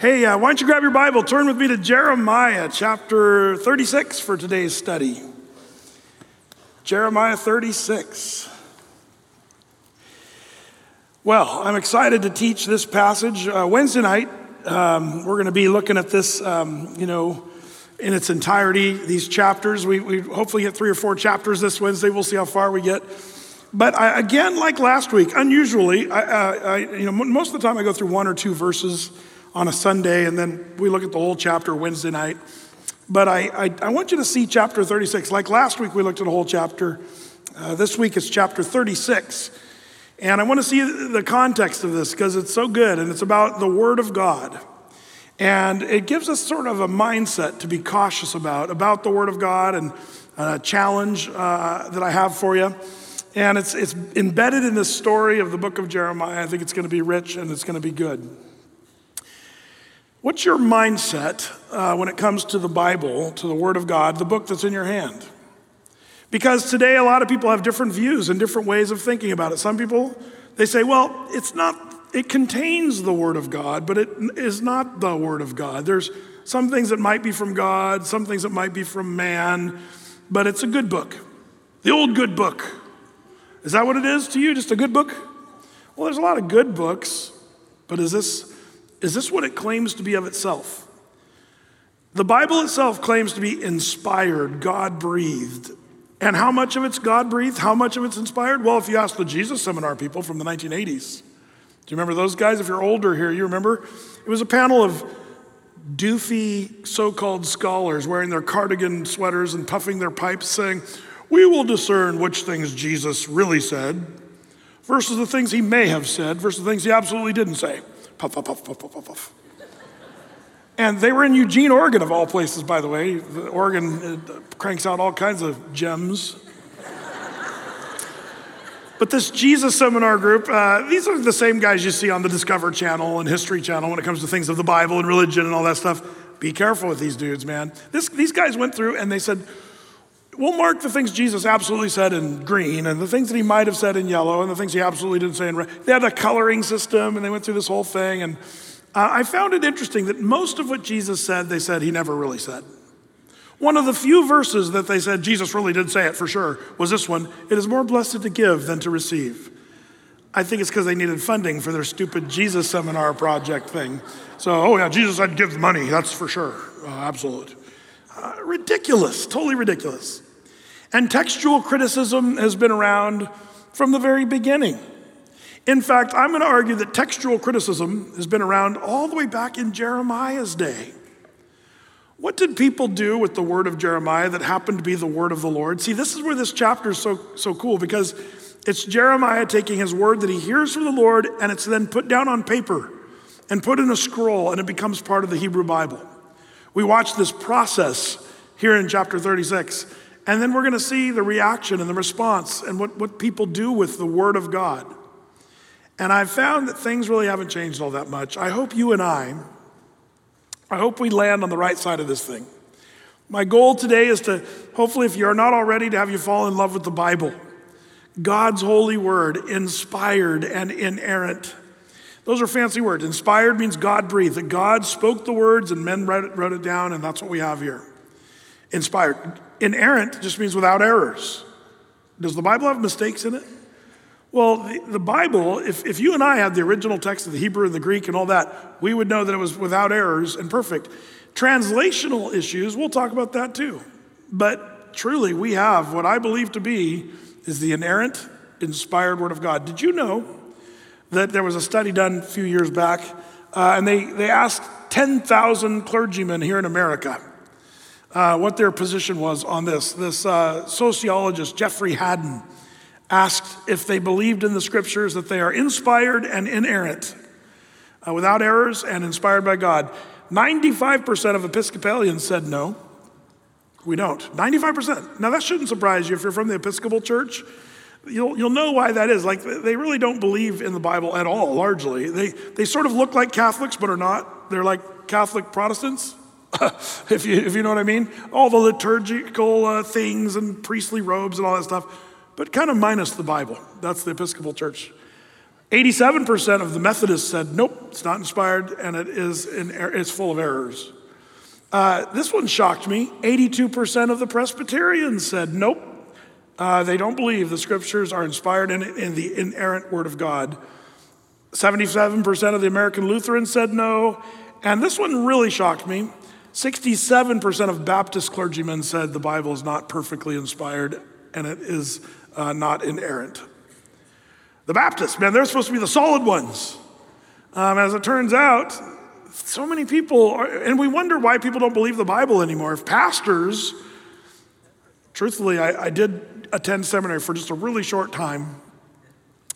Hey, uh, why don't you grab your Bible, turn with me to Jeremiah chapter 36 for today's study. Jeremiah 36. Well, I'm excited to teach this passage. Uh, Wednesday night, um, we're going to be looking at this, um, you know, in its entirety, these chapters. We, we hopefully get three or four chapters this Wednesday. We'll see how far we get. But I, again, like last week, unusually, I, I, you know, most of the time I go through one or two verses on a Sunday, and then we look at the whole chapter Wednesday night. But I, I, I want you to see chapter 36. Like last week, we looked at a whole chapter. Uh, this week, is chapter 36. And I want to see the context of this because it's so good, and it's about the Word of God. And it gives us sort of a mindset to be cautious about, about the Word of God and a challenge uh, that I have for you. And it's, it's embedded in this story of the book of Jeremiah. I think it's going to be rich and it's going to be good. What's your mindset uh, when it comes to the Bible, to the Word of God, the book that's in your hand? Because today a lot of people have different views and different ways of thinking about it. Some people, they say, well, it's not, it contains the Word of God, but it is not the Word of God. There's some things that might be from God, some things that might be from man, but it's a good book. The old good book. Is that what it is to you? Just a good book? Well, there's a lot of good books, but is this is this what it claims to be of itself? The Bible itself claims to be inspired, God breathed. And how much of it's God breathed? How much of it's inspired? Well, if you ask the Jesus Seminar people from the 1980s, do you remember those guys? If you're older here, you remember? It was a panel of doofy so called scholars wearing their cardigan sweaters and puffing their pipes, saying, We will discern which things Jesus really said versus the things he may have said versus the things he absolutely didn't say. Puff, puff, puff, puff, puff, puff, puff. And they were in Eugene, Oregon, of all places, by the way. Oregon uh, cranks out all kinds of gems. but this Jesus seminar group, uh, these are the same guys you see on the Discover Channel and History Channel when it comes to things of the Bible and religion and all that stuff. Be careful with these dudes, man. This, these guys went through and they said, We'll mark the things Jesus absolutely said in green and the things that he might have said in yellow and the things he absolutely didn't say in red. They had a coloring system and they went through this whole thing. And uh, I found it interesting that most of what Jesus said, they said he never really said. One of the few verses that they said Jesus really did say it for sure was this one It is more blessed to give than to receive. I think it's because they needed funding for their stupid Jesus seminar project thing. So, oh yeah, Jesus said give money, that's for sure. Uh, absolute. Uh, ridiculous, totally ridiculous. And textual criticism has been around from the very beginning. In fact, I'm going to argue that textual criticism has been around all the way back in Jeremiah's day. What did people do with the word of Jeremiah that happened to be the word of the Lord? See, this is where this chapter is so, so cool because it's Jeremiah taking his word that he hears from the Lord and it's then put down on paper and put in a scroll and it becomes part of the Hebrew Bible. We watch this process here in chapter 36. And then we're going to see the reaction and the response and what, what people do with the Word of God. And I've found that things really haven't changed all that much. I hope you and I, I hope we land on the right side of this thing. My goal today is to, hopefully, if you're not already, to have you fall in love with the Bible. God's holy word, inspired and inerrant. Those are fancy words. Inspired means God breathed, that God spoke the words and men wrote it, wrote it down, and that's what we have here. Inspired. Inerrant just means without errors. Does the Bible have mistakes in it? Well, the, the, Bible, if, if you and I had the original text of the Hebrew and the Greek and all that, we would know that it was without errors and perfect. Translational issues, we'll talk about that too. But truly, we have what I believe to be is the inerrant, inspired Word of God. Did you know that there was a study done a few years back, uh, and they, they asked 10,000 clergymen here in America uh, what their position was on this. This uh, sociologist, Jeffrey Hadden, asked if they believed in the scriptures that they are inspired and inerrant, uh, without errors and inspired by God. 95% of Episcopalians said no, we don't. 95%. Now, that shouldn't surprise you if you're from the Episcopal Church. You'll, you'll know why that is. Like, they really don't believe in the Bible at all, largely. They, they sort of look like Catholics, but are not. They're like Catholic Protestants. if, you, if you know what I mean. All the liturgical uh, things and priestly robes and all that stuff, but kind of minus the Bible. That's the Episcopal Church. 87% of the Methodists said, nope, it's not inspired and it is in, it's full of errors. Uh, this one shocked me. 82% of the Presbyterians said, nope, uh, they don't believe the scriptures are inspired in, in the inerrant word of God. 77% of the American Lutherans said no. And this one really shocked me. 67% of Baptist clergymen said the Bible is not perfectly inspired and it is uh, not inerrant. The Baptists, man, they're supposed to be the solid ones. Um, as it turns out, so many people, are, and we wonder why people don't believe the Bible anymore. If pastors, truthfully, I, I did attend seminary for just a really short time,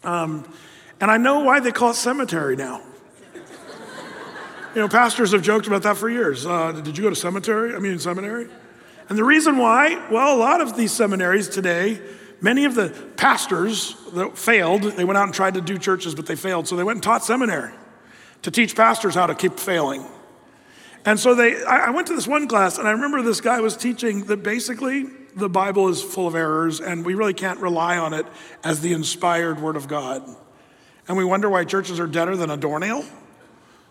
um, and I know why they call it cemetery now. you know, pastors have joked about that for years. Uh, did you go to cemetery? I mean, seminary? And the reason why, well, a lot of these seminaries today, many of the pastors that failed, they went out and tried to do churches, but they failed, so they went and taught seminary to teach pastors how to keep failing. And so they, I went to this one class, and I remember this guy was teaching that basically the Bible is full of errors, and we really can't rely on it as the inspired Word of God. And we wonder why churches are deader than a doornail,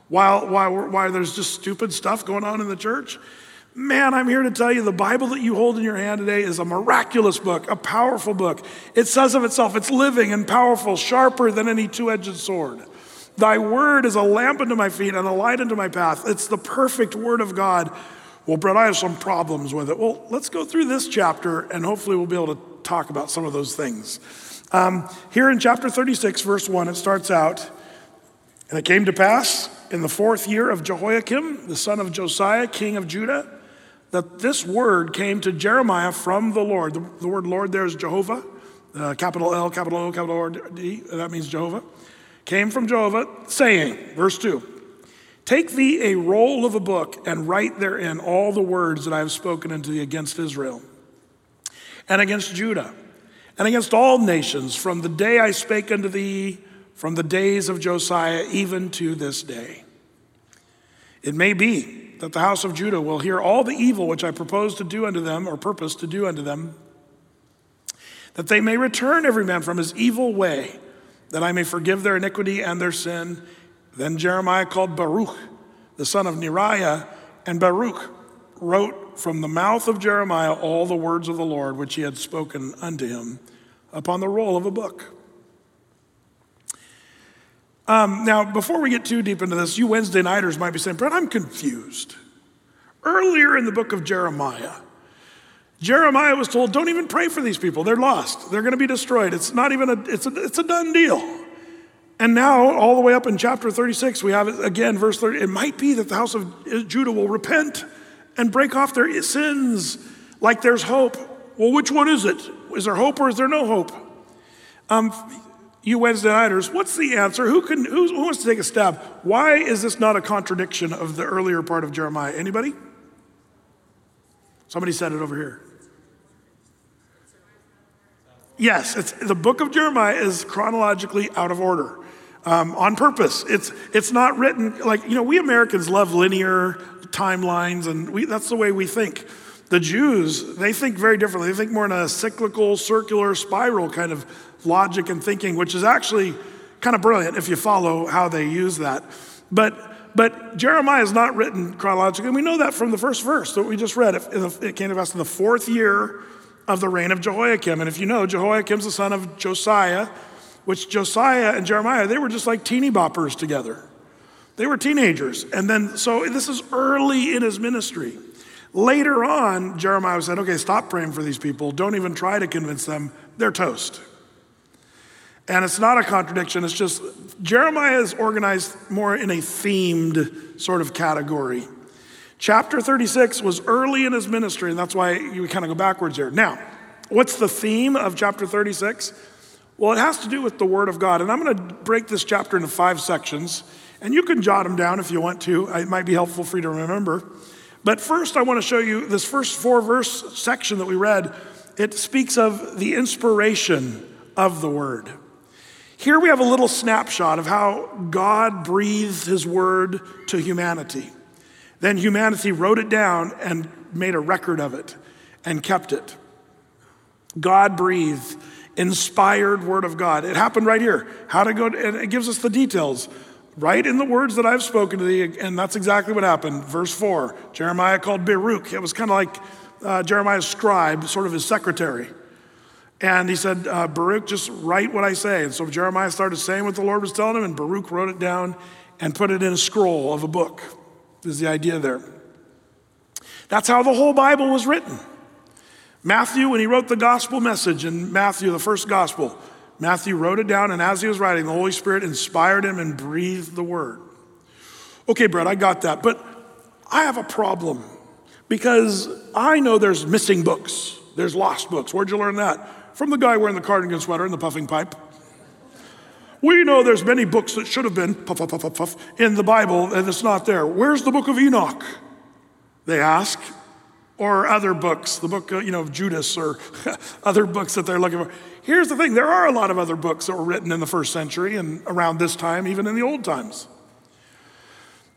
while, why, why there's just stupid stuff going on in the church. Man, I'm here to tell you the Bible that you hold in your hand today is a miraculous book, a powerful book. It says of itself, it's living and powerful, sharper than any two edged sword. Thy word is a lamp unto my feet and a light unto my path. It's the perfect word of God. Well, Brett, I have some problems with it. Well, let's go through this chapter and hopefully we'll be able to talk about some of those things. Um, here in chapter 36, verse 1, it starts out And it came to pass in the fourth year of Jehoiakim, the son of Josiah, king of Judah, that this word came to Jeremiah from the Lord. The, the word Lord there is Jehovah, uh, capital L, capital O, capital R, D, that means Jehovah came from Jehovah, saying, verse 2 Take thee a roll of a book and write therein all the words that I have spoken unto thee against Israel and against Judah and against all nations from the day I spake unto thee, from the days of Josiah, even to this day. It may be that the house of Judah will hear all the evil which I propose to do unto them, or purpose to do unto them, that they may return every man from his evil way that I may forgive their iniquity and their sin. Then Jeremiah called Baruch, the son of Neriah, and Baruch wrote from the mouth of Jeremiah all the words of the Lord which he had spoken unto him upon the roll of a book. Um, now, before we get too deep into this, you Wednesday nighters might be saying, Brett, I'm confused. Earlier in the book of Jeremiah, Jeremiah was told, don't even pray for these people. They're lost. They're going to be destroyed. It's not even a, it's a, it's a done deal. And now, all the way up in chapter 36, we have it again, verse 30. It might be that the house of Judah will repent and break off their sins like there's hope. Well, which one is it? Is there hope or is there no hope? Um, you Wednesday nighters, what's the answer? Who, can, who, wants to take a stab? Why is this not a contradiction of the earlier part of Jeremiah? Anybody? Somebody said it over here. Yes, it's, the book of Jeremiah is chronologically out of order um, on purpose. It's, it's not written like, you know, we Americans love linear timelines, and we, that's the way we think. The Jews, they think very differently. They think more in a cyclical, circular, spiral kind of logic and thinking, which is actually kind of brilliant if you follow how they use that. But but Jeremiah is not written chronologically. We know that from the first verse that we just read. It came to pass in the fourth year of the reign of Jehoiakim. And if you know, Jehoiakim's the son of Josiah, which Josiah and Jeremiah, they were just like teeny boppers together. They were teenagers. And then, so this is early in his ministry. Later on, Jeremiah said, okay, stop praying for these people. Don't even try to convince them. They're toast. And it's not a contradiction, it's just Jeremiah is organized more in a themed sort of category. Chapter 36 was early in his ministry, and that's why you kind of go backwards here. Now, what's the theme of chapter 36? Well, it has to do with the Word of God. And I'm going to break this chapter into five sections, and you can jot them down if you want to. It might be helpful for you to remember. But first, I want to show you this first four verse section that we read. It speaks of the inspiration of the Word. Here we have a little snapshot of how God breathed His Word to humanity. Then humanity wrote it down and made a record of it and kept it. God breathed inspired word of God. It happened right here. How to go, and it gives us the details. Right in the words that I've spoken to thee, and that's exactly what happened. Verse 4 Jeremiah called Baruch. It was kind of like uh, Jeremiah's scribe, sort of his secretary. And he said, uh, Baruch, just write what I say. And so Jeremiah started saying what the Lord was telling him, and Baruch wrote it down and put it in a scroll of a book, is the idea there. That's how the whole Bible was written. Matthew, when he wrote the gospel message in Matthew, the first gospel, Matthew wrote it down, and as he was writing, the Holy Spirit inspired him and breathed the word. Okay, Brett, I got that, but I have a problem because I know there's missing books, there's lost books. Where'd you learn that? From the guy wearing the cardigan sweater and the puffing pipe. We know there's many books that should have been puff, puff, puff, puff, puff in the Bible, and it's not there. Where's the book of Enoch? They ask or other books, the book uh, you know, of Judas or other books that they're looking for. Here's the thing there are a lot of other books that were written in the first century and around this time, even in the old times.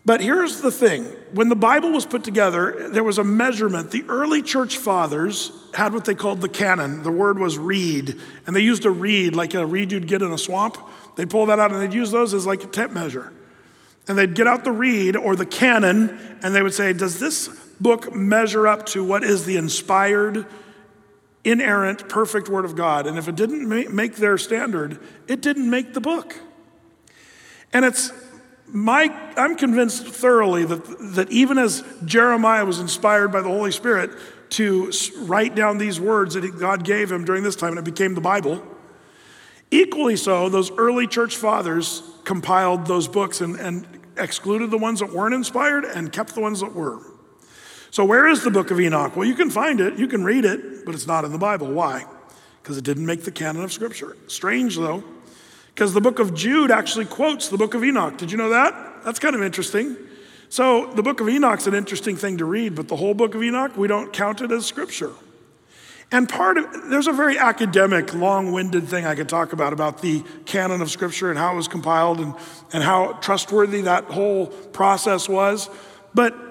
But here's the thing when the Bible was put together, there was a measurement. The early church fathers had what they called the canon. The word was reed, and they used a reed, like a reed you'd get in a swamp. They'd pull that out and they'd use those as like a tape measure. And they'd get out the reed or the canon, and they would say, Does this book measure up to what is the inspired, inerrant, perfect Word of God. And if it didn't make their standard, it didn't make the book. And it's my, I'm convinced thoroughly that, that even as Jeremiah was inspired by the Holy Spirit to write down these words that God gave him during this time, and it became the Bible, equally so, those early church fathers compiled those books and, and excluded the ones that weren't inspired and kept the ones that were. So, where is the book of Enoch? Well, you can find it, you can read it, but it's not in the Bible. Why? Because it didn't make the canon of Scripture. Strange, though, because the book of Jude actually quotes the book of Enoch. Did you know that? That's kind of interesting. So, the book of Enoch's an interesting thing to read, but the whole book of Enoch, we don't count it as Scripture. And part of there's a very academic, long-winded thing I could talk about about the canon of Scripture and how it was compiled and, and how trustworthy that whole process was. But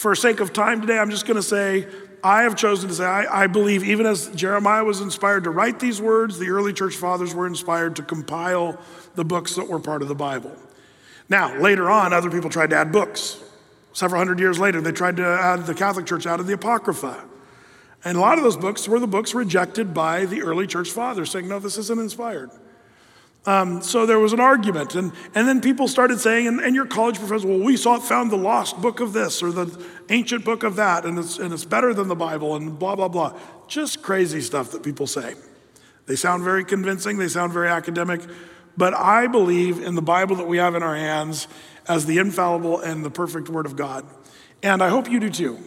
for sake of time today, I'm just going to say I have chosen to say I, I, believe, even as Jeremiah was inspired to write these words, the early church fathers were inspired to compile the books that were part of the Bible. Now, later on, other people tried to add books. Several hundred years later, they tried to add the Catholic Church out of the Apocrypha. And a lot of those books were the books rejected by the early church fathers, saying, no, this isn't inspired. Um, so there was an argument, and, and then people started saying, and, and your college professor, well, we saw found the lost book of this or the ancient book of that, and it's, and it's better than the Bible, and blah, blah, blah. Just crazy stuff that people say. They sound very convincing, they sound very academic, but I believe in the Bible that we have in our hands as the infallible and the perfect Word of God. And I hope you do too.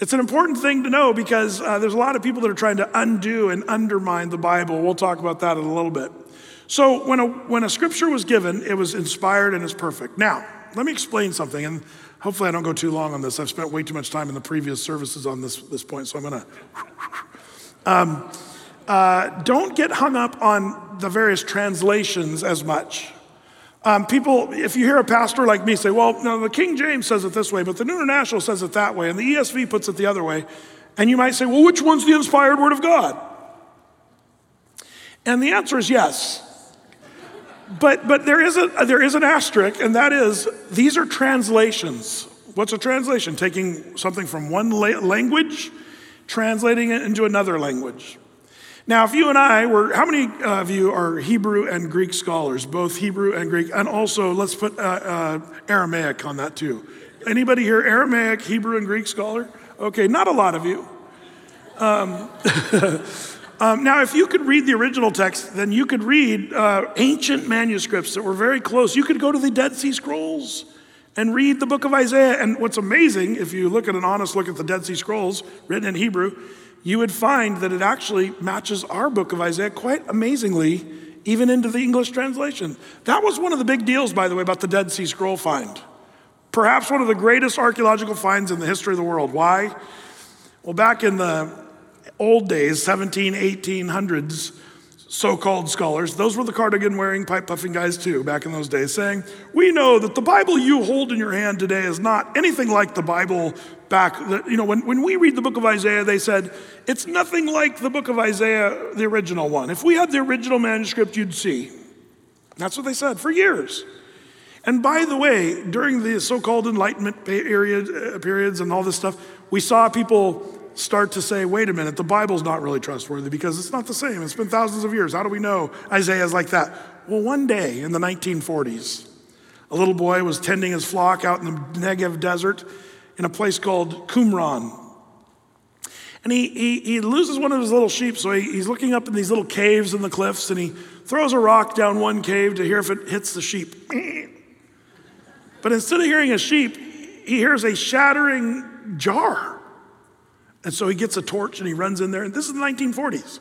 It's an important thing to know because uh, there's a lot of people that are trying to undo and undermine the Bible. We'll talk about that in a little bit. So when a, when a scripture was given, it was inspired and it's perfect. Now, let me explain something, and hopefully I don't go too long on this. I've spent way too much time in the previous services on this, this point, so I'm going to. Um, uh, don't get hung up on the various translations as much. Um, people, if you hear a pastor like me say, well, no, the King James says it this way, but the New International says it that way, and the ESV puts it the other way, and you might say, well, which one's the inspired word of God? And the answer is yes. But, but there, is a, there is an asterisk, and that is these are translations. What's a translation? Taking something from one la- language, translating it into another language. Now, if you and I were, how many of you are Hebrew and Greek scholars, both Hebrew and Greek? And also, let's put uh, uh, Aramaic on that too. Anybody here, Aramaic, Hebrew, and Greek scholar? Okay, not a lot of you. Um, Um, now, if you could read the original text, then you could read uh, ancient manuscripts that were very close. You could go to the Dead Sea Scrolls and read the book of Isaiah. And what's amazing, if you look at an honest look at the Dead Sea Scrolls written in Hebrew, you would find that it actually matches our book of Isaiah quite amazingly, even into the English translation. That was one of the big deals, by the way, about the Dead Sea Scroll find. Perhaps one of the greatest archaeological finds in the history of the world. Why? Well, back in the old days, 17, 1800s, so called scholars, those were the cardigan wearing, pipe puffing guys too, back in those days, saying, We know that the Bible you hold in your hand today is not anything like the Bible back. You know, when, when we read the book of Isaiah, they said, It's nothing like the book of Isaiah, the original one. If we had the original manuscript, you'd see. That's what they said for years. And by the way, during the so called Enlightenment period, uh, periods and all this stuff, we saw people start to say, wait a minute, the Bible's not really trustworthy because it's not the same. It's been thousands of years. How do we know Isaiah's like that? Well, one day in the 1940s, a little boy was tending his flock out in the Negev desert in a place called Qumran. And he, he, he loses one of his little sheep, so he, he's looking up in these little caves in the cliffs and he throws a rock down one cave to hear if it hits the sheep. But instead of hearing a sheep, he hears a shattering jar. And so he gets a torch and he runs in there. And this is the 1940s.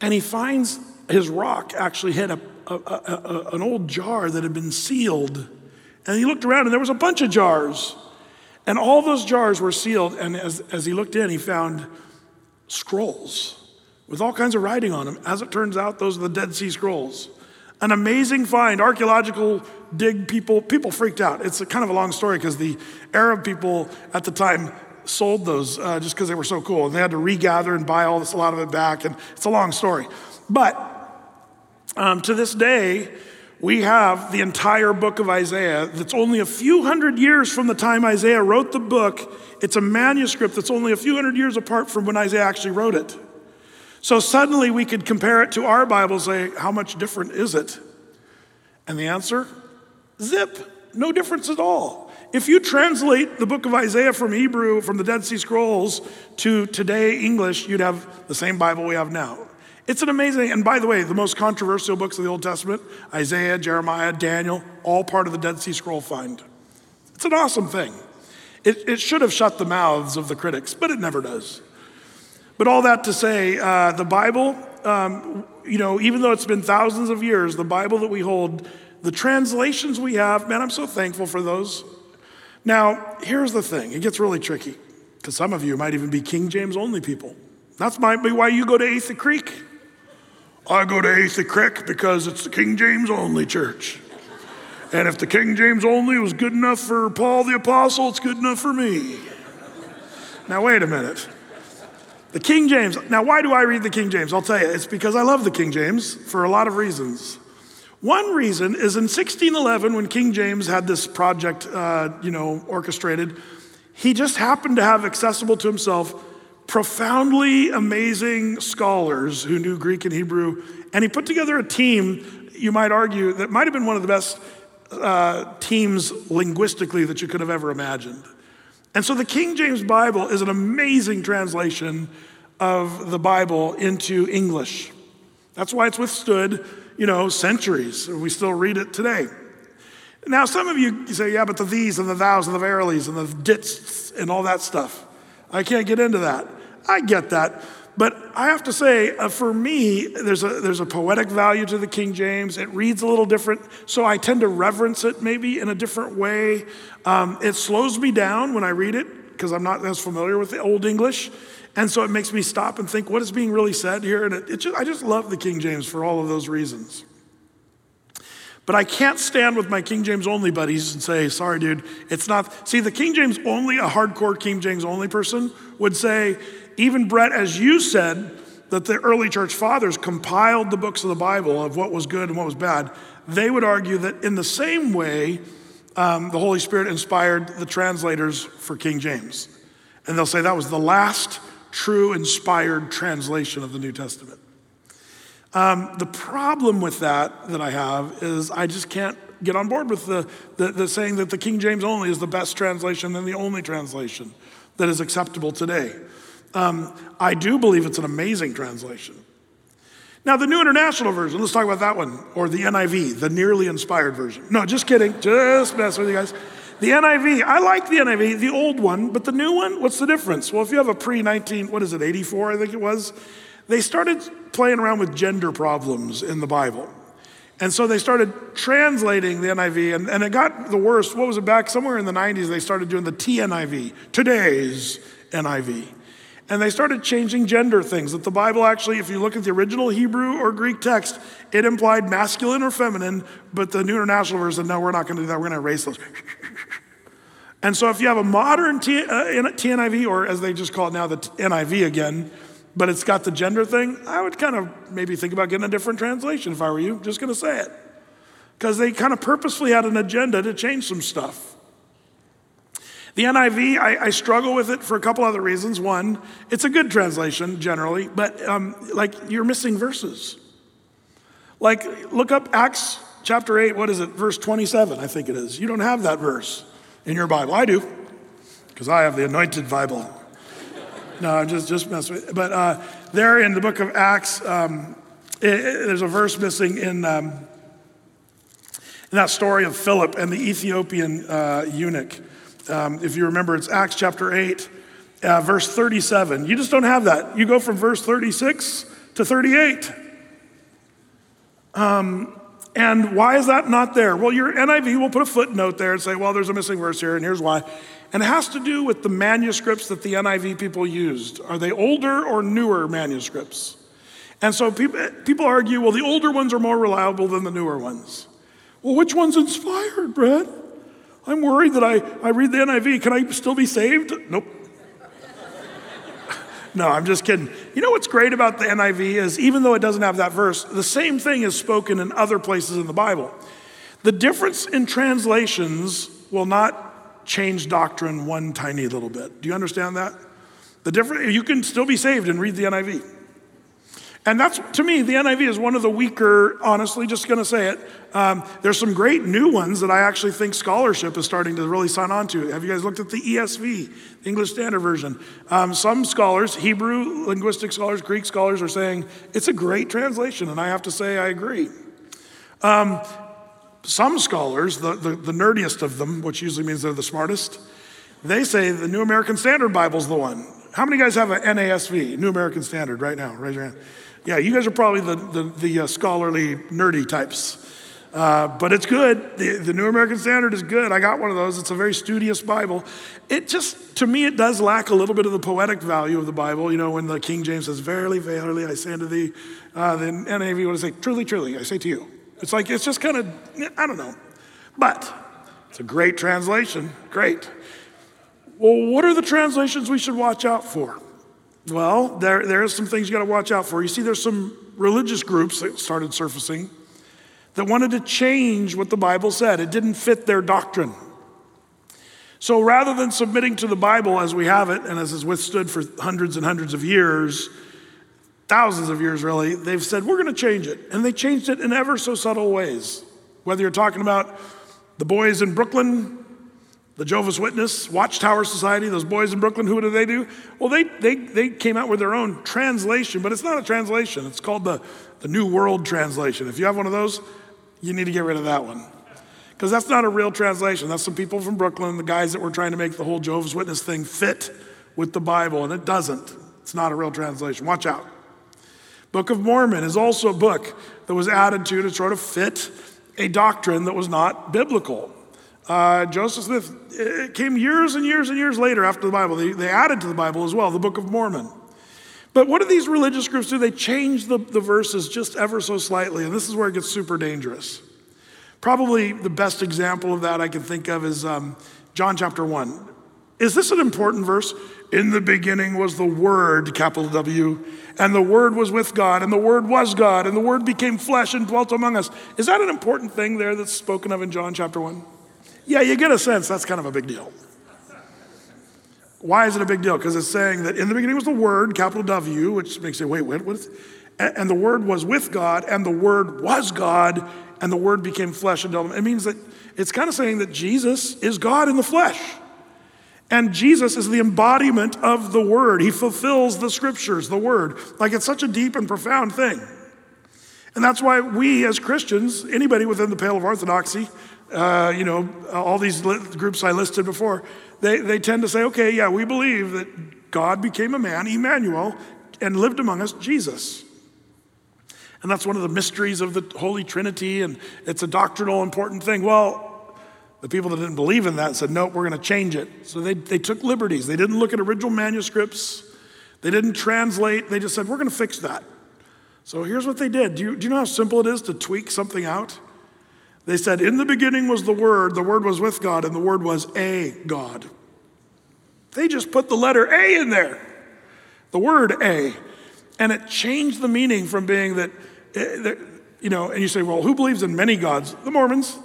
And he finds his rock actually hit a, a, a, an old jar that had been sealed. And he looked around and there was a bunch of jars. And all those jars were sealed. And as, as he looked in, he found scrolls with all kinds of writing on them. As it turns out, those are the Dead Sea Scrolls. An amazing find, archaeological dig people, people freaked out. It's kind of a long story because the Arab people at the time sold those uh, just because they were so cool. And they had to regather and buy all this, a lot of it back. And it's a long story. But um, to this day, we have the entire book of Isaiah that's only a few hundred years from the time Isaiah wrote the book. It's a manuscript that's only a few hundred years apart from when Isaiah actually wrote it. So suddenly we could compare it to our Bible and say, how much different is it? And the answer zip, no difference at all. If you translate the book of Isaiah from Hebrew, from the Dead Sea Scrolls to today English, you'd have the same Bible we have now. It's an amazing, and by the way, the most controversial books of the Old Testament Isaiah, Jeremiah, Daniel, all part of the Dead Sea Scroll find. It's an awesome thing. It, it should have shut the mouths of the critics, but it never does. But all that to say, uh, the Bible, um, you know, even though it's been thousands of years, the Bible that we hold, the translations we have, man, I'm so thankful for those. Now, here's the thing it gets really tricky because some of you might even be King James only people. That's might be why you go to Athey Creek. I go to Athey Creek because it's the King James only church. And if the King James only was good enough for Paul the Apostle, it's good enough for me. Now, wait a minute. The King James. Now, why do I read the King James? I'll tell you. It's because I love the King James for a lot of reasons. One reason is in 1611, when King James had this project, uh, you know, orchestrated, he just happened to have accessible to himself profoundly amazing scholars who knew Greek and Hebrew, and he put together a team, you might argue, that might have been one of the best uh, teams linguistically that you could have ever imagined. And so the King James Bible is an amazing translation of the Bible into English. That's why it's withstood you know, centuries. We still read it today. Now, some of you say, yeah, but the these and the thous and the verilies and the dits and all that stuff. I can't get into that. I get that. But I have to say, uh, for me, there's a, there's a poetic value to the King James. It reads a little different, so I tend to reverence it maybe in a different way. Um, it slows me down when I read it because I'm not as familiar with the Old English. And so it makes me stop and think, what is being really said here? And it, it just, I just love the King James for all of those reasons. But I can't stand with my King James only buddies and say, sorry, dude, it's not. See, the King James only, a hardcore King James only person would say, even Brett, as you said, that the early church fathers compiled the books of the Bible of what was good and what was bad, they would argue that in the same way, um, the Holy Spirit inspired the translators for King James. And they'll say that was the last true, inspired translation of the New Testament. Um, the problem with that that I have is I just can't get on board with the, the, the, saying that the King James only is the best translation and the only translation that is acceptable today. Um, I do believe it's an amazing translation. Now, the New International Version, let's talk about that one, or the NIV, the nearly inspired version. No, just kidding, just mess with you guys. The NIV, I like the NIV, the old one, but the new one, what's the difference? Well, if you have a pre 19, what is it, 84, I think it was, they started playing around with gender problems in the Bible. And so they started translating the NIV, and, and it got the worst. What was it back somewhere in the 90s? They started doing the TNIV, today's NIV. and they started changing gender things. That the Bible actually, if you look at the original Hebrew or Greek text, it implied masculine or feminine, but the New International Version no, we're not going to do that. We're going to erase those. and so if you have a modern T, uh, TNIV, or as they just call it now, the NIV again, but it's got the gender thing, I would kind of maybe think about getting a different translation if I were you. Just going to say it. Because they kind of purposefully had an agenda to change some stuff. The NIV, I, I, struggle with it for a couple other reasons. One, it's a good translation generally, but um, like you're missing verses. Like, look up Acts chapter 8, what is it, verse 27, I think it is. You don't have that verse in your Bible. I do, because I have the anointed Bible. No, I'm just, just messing with it. But uh, there in the book of Acts, um, it, it, there's a verse missing in, um, in that story of Philip and the Ethiopian uh, eunuch. Um, if you remember, it's Acts chapter 8, uh, verse 37. You just don't have that. You go from verse 36 to 38. Um, and why is that not there? Well, your NIV will put a footnote there and say, well, there's a missing verse here, and here's why. And it has to do with the manuscripts that the NIV people used. Are they older or newer manuscripts? And so people, people argue, well, the older ones are more reliable than the newer ones. Well, which one's inspired, Brad? I'm worried that I, I read the NIV. Can I still be saved? Nope. No, I'm just kidding. You know what's great about the NIV is even though it doesn't have that verse, the same thing is spoken in other places in the Bible. The difference in translations will not change doctrine one tiny little bit. Do you understand that? The difference, you can still be saved and read the NIV. And that's, to me, the NIV is one of the weaker, honestly, just gonna say it. Um, there's some great new ones that I actually think scholarship is starting to really sign on to. Have you guys looked at the ESV, the English Standard Version? Um, some scholars, Hebrew linguistic scholars, Greek scholars, are saying it's a great translation, and I have to say I agree. Um, some scholars, the, the, the nerdiest of them, which usually means they're the smartest, they say the New American Standard Bible is the one. How many guys have an NASV, New American Standard, right now? Raise your hand. Yeah, you guys are probably the, the, the uh, scholarly, nerdy types. Uh, but it's good. The, the, New American Standard is good. I got one of those. It's a very studious Bible. It just, to me, it does lack a little bit of the poetic value of the Bible. You know, when the King James says, Verily, verily, I say unto thee, uh, the NAV would say, Truly, truly, I say to you. It's like, it's just kind of, I don't know. But it's a great translation. Great. Well, what are the translations we should watch out for? Well, there, there are some things you got to watch out for. You see, there's some religious groups that started surfacing that wanted to change what the Bible said. It didn't fit their doctrine. So rather than submitting to the Bible as we have it and as has withstood for hundreds and hundreds of years, thousands of years really, they've said, we're going to change it. And they changed it in ever so subtle ways. Whether you're talking about the boys in Brooklyn the Jehovah's Witness, Watchtower Society, those boys in Brooklyn, who do they do? Well, they, they, they came out with their own translation, but it's not a translation. It's called the, the New World Translation. If you have one of those, you need to get rid of that one. Because that's not a real translation. That's some people from Brooklyn, the guys that were trying to make the whole Jehovah's Witness thing fit with the Bible, and it doesn't. It's not a real translation. Watch out. Book of Mormon is also a book that was added to to sort of fit a doctrine that was not biblical. Uh, Joseph Smith, it came years and years and years later after the Bible. They, they added to the Bible as well, the Book of Mormon. But what do these religious groups do? They change the, the verses just ever so slightly, and this is where it gets super dangerous. Probably the best example of that I can think of is um, John chapter 1. Is this an important verse? In the beginning was the Word, capital W, and the Word was with God, and the Word was God, and the Word became flesh and dwelt among us. Is that an important thing there that's spoken of in John chapter 1? Yeah, you get a sense that's kind of a big deal. Why is it a big deal? Because it's saying that in the beginning was the Word, capital W, which makes you wait, what? what is, and the Word was with God, and the Word was God, and the Word became flesh and dwelt. It means that it's kind of saying that Jesus is God in the flesh. And Jesus is the embodiment of the Word. He fulfills the scriptures, the Word. Like it's such a deep and profound thing. And that's why we as Christians, anybody within the pale of orthodoxy, uh, you know, all these groups I listed before, they, they tend to say, okay, yeah, we believe that God became a man, Emmanuel, and lived among us, Jesus. And that's one of the mysteries of the Holy Trinity, and it's a doctrinal important thing. Well, the people that didn't believe in that said, no, we're going to change it. So they, they took liberties. They didn't look at original manuscripts. They didn't translate, they just said, we're going to fix that. So here's what they did. Do you, do you know how simple it is to tweak something out? They said, In the beginning was the Word, the Word was with God, and the Word was a God. They just put the letter A in there, the word A, and it changed the meaning from being that, eh, you know, and you say, well, who believes in many gods? The Mormons.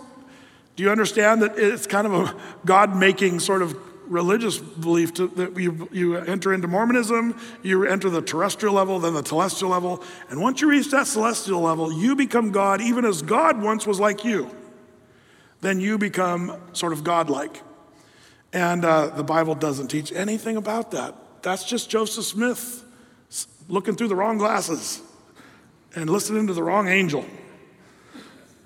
Do you understand that it's kind of a God making sort of religious belief to, that you, you enter into Mormonism, you enter the terrestrial level, then the celestial level. And once you reach that celestial level, you become God, even as God once was like you. Then you become sort of godlike. And uh, the Bible doesn't teach anything about that. That's just Joseph Smith looking through the wrong glasses and listening to the wrong angel.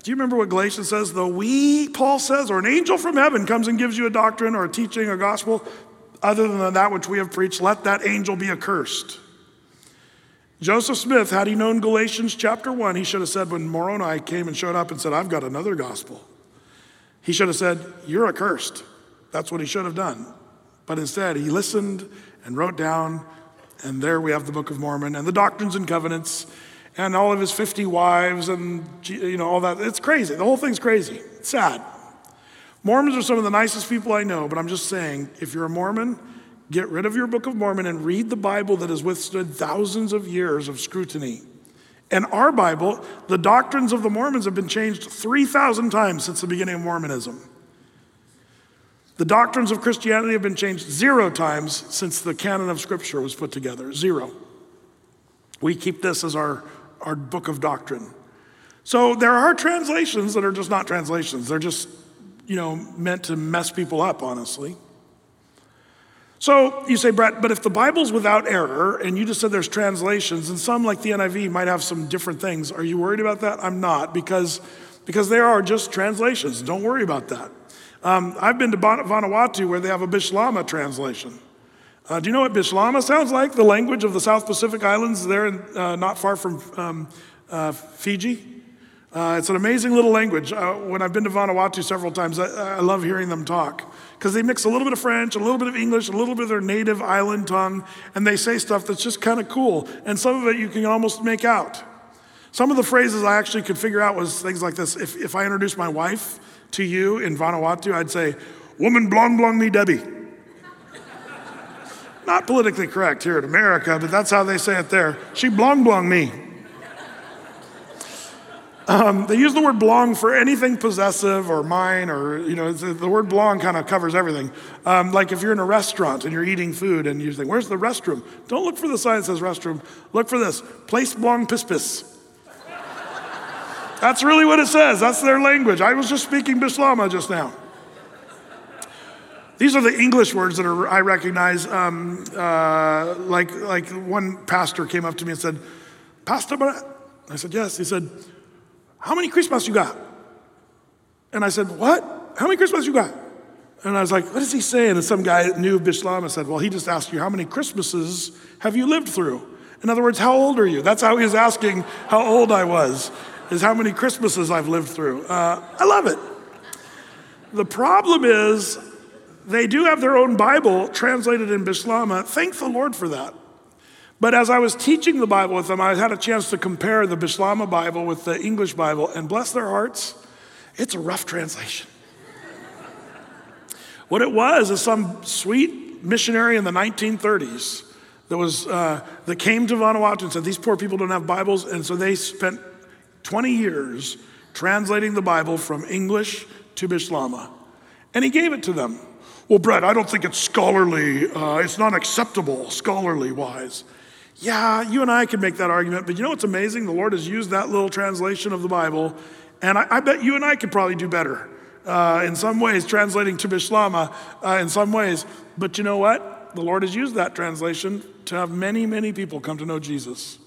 Do you remember what Galatians says? Though we, Paul says, or an angel from heaven comes and gives you a doctrine or a teaching, a gospel, other than that which we have preached, let that angel be accursed. Joseph Smith, had he known Galatians chapter 1, he should have said, when Moroni came and showed up and said, I've got another gospel, he should have said, You're accursed. That's what he should have done. But instead, he listened and wrote down, and there we have the Book of Mormon and the Doctrines and Covenants and all of his 50 wives and you know all that. It's crazy. The whole thing's crazy. It's sad. Mormons are some of the nicest people I know, but I'm just saying, if you're a Mormon, get rid of your Book of Mormon and read the Bible that has withstood thousands of years of scrutiny. And our Bible, the doctrines of the Mormons have been changed 3,000 times since the beginning of Mormonism. The doctrines of Christianity have been changed zero times since the canon of Scripture was put together. Zero. We keep this as our, our book of doctrine. So there are translations that are just not translations. They're just, you know, meant to mess people up, honestly. So you say, Brett, but if the Bible's without error, and you just said there's translations, and some like the NIV might have some different things, are you worried about that? I'm not, because, because they are just translations. Don't worry about that. Um, I've been to Vanuatu where they have a Bislama translation. Uh, do you know what Bislama sounds like? The language of the South Pacific Islands there, uh, not far from um, uh, Fiji. Uh, it's an amazing little language. Uh, when I've been to Vanuatu several times, I, I love hearing them talk because they mix a little bit of French, a little bit of English, a little bit of their native island tongue, and they say stuff that's just kind of cool. And some of it you can almost make out. Some of the phrases I actually could figure out was things like this. If, if I introduced my wife, to you in Vanuatu, I'd say, Woman blong blong me Debbie. Not politically correct here in America, but that's how they say it there. She blong blong me. Um, they use the word blong for anything possessive or mine, or, you know, the word blong kind of covers everything. Um, like if you're in a restaurant and you're eating food and you think, where's the restroom? Don't look for the sign that says restroom. Look for this place blong piss piss. That's really what it says. That's their language. I was just speaking Bislama just now. These are the English words that are, I recognize. Um, uh, like, like one pastor came up to me and said, Pastor, I said, yes. He said, how many Christmas you got? And I said, what? How many Christmas you got? And I was like, what is he saying? And some guy knew Bislama said, well, he just asked you, how many Christmases have you lived through? In other words, how old are you? That's how he was asking how old I was is how many Christmases I've lived through. Uh, I love it. The problem is, they do have their own Bible translated in Bislama. Thank the Lord for that. But as I was teaching the Bible with them, I had a chance to compare the Bislama Bible with the English Bible, and bless their hearts, it's a rough translation. what it was is some sweet missionary in the 1930s that was uh, that came to Vanuatu and said these poor people don't have Bibles, and so they spent 20 years translating the Bible from English to Bislama. And he gave it to them. Well, Brett, I don't think it's scholarly, uh, it's not acceptable scholarly wise. Yeah, you and I can make that argument, but you know what's amazing? The Lord has used that little translation of the Bible, and I, I bet you and I could probably do better uh, in some ways, translating to Bislama uh, in some ways. But you know what? The Lord has used that translation to have many, many people come to know Jesus.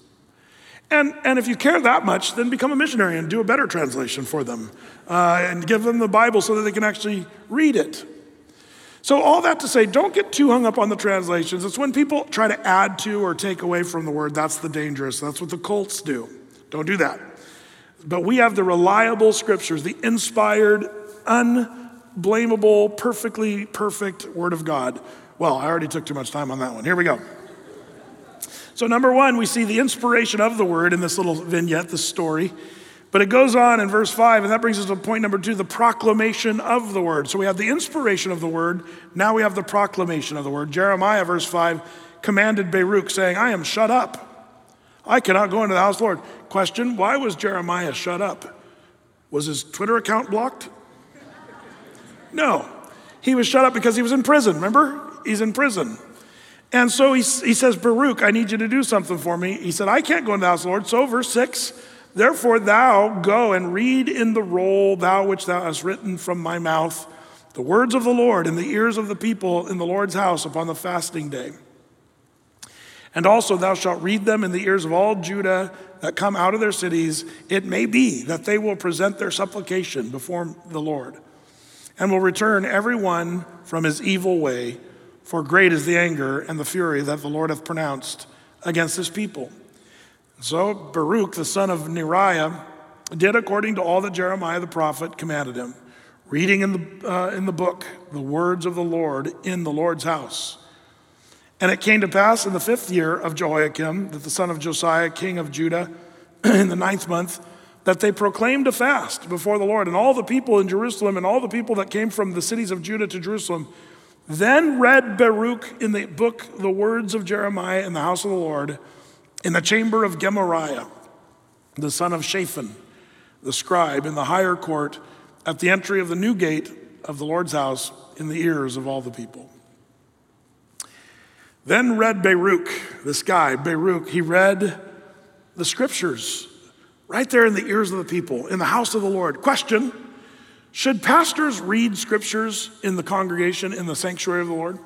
And, and if you care that much, then become a missionary and do a better translation for them uh, and give them the Bible so that they can actually read it. So, all that to say, don't get too hung up on the translations. It's when people try to add to or take away from the word, that's the dangerous. That's what the cults do. Don't do that. But we have the reliable scriptures, the inspired, unblameable, perfectly perfect word of God. Well, I already took too much time on that one. Here we go. So, number one, we see the inspiration of the word in this little vignette, this story. But it goes on in verse 5, and that brings us to point number two the proclamation of the word. So we have the inspiration of the word, now we have the proclamation of the word. Jeremiah, verse 5, commanded Baruch, saying, I am shut up. I cannot go into the house of the Lord. Question Why was Jeremiah shut up? Was his Twitter account blocked? No. He was shut up because he was in prison, remember? He's in prison. And so he, he says, Baruch, I need you to do something for me. He said, I can't go into the house of the Lord. So, verse 6, Therefore, thou go and read in the roll, thou which thou hast written from my mouth, the words of the Lord in the ears of the people in the Lord's house upon the fasting day. And also, thou shalt read them in the ears of all Judah that come out of their cities. It may be that they will present their supplication before the Lord and will return every one from his evil way, for great is the anger and the fury that the Lord hath pronounced against his people. So Baruch, the son of Neriah, did according to all that Jeremiah the prophet commanded him, reading in the, uh, in the book the words of the Lord in the Lord's house. And it came to pass in the fifth year of Jehoiakim, that the son of Josiah, king of Judah, in the ninth month, that they proclaimed a fast before the Lord. And all the people in Jerusalem and all the people that came from the cities of Judah to Jerusalem then read Baruch in the book the words of Jeremiah in the house of the Lord in the chamber of Gemariah, the son of Shaphan, the scribe, in the higher court at the entry of the new gate of the Lord's house in the ears of all the people. Then read Baruch, this guy, Baruch, he read the scriptures right there in the ears of the people, in the house of the Lord. Question Should pastors read scriptures in the congregation, in the sanctuary of the Lord?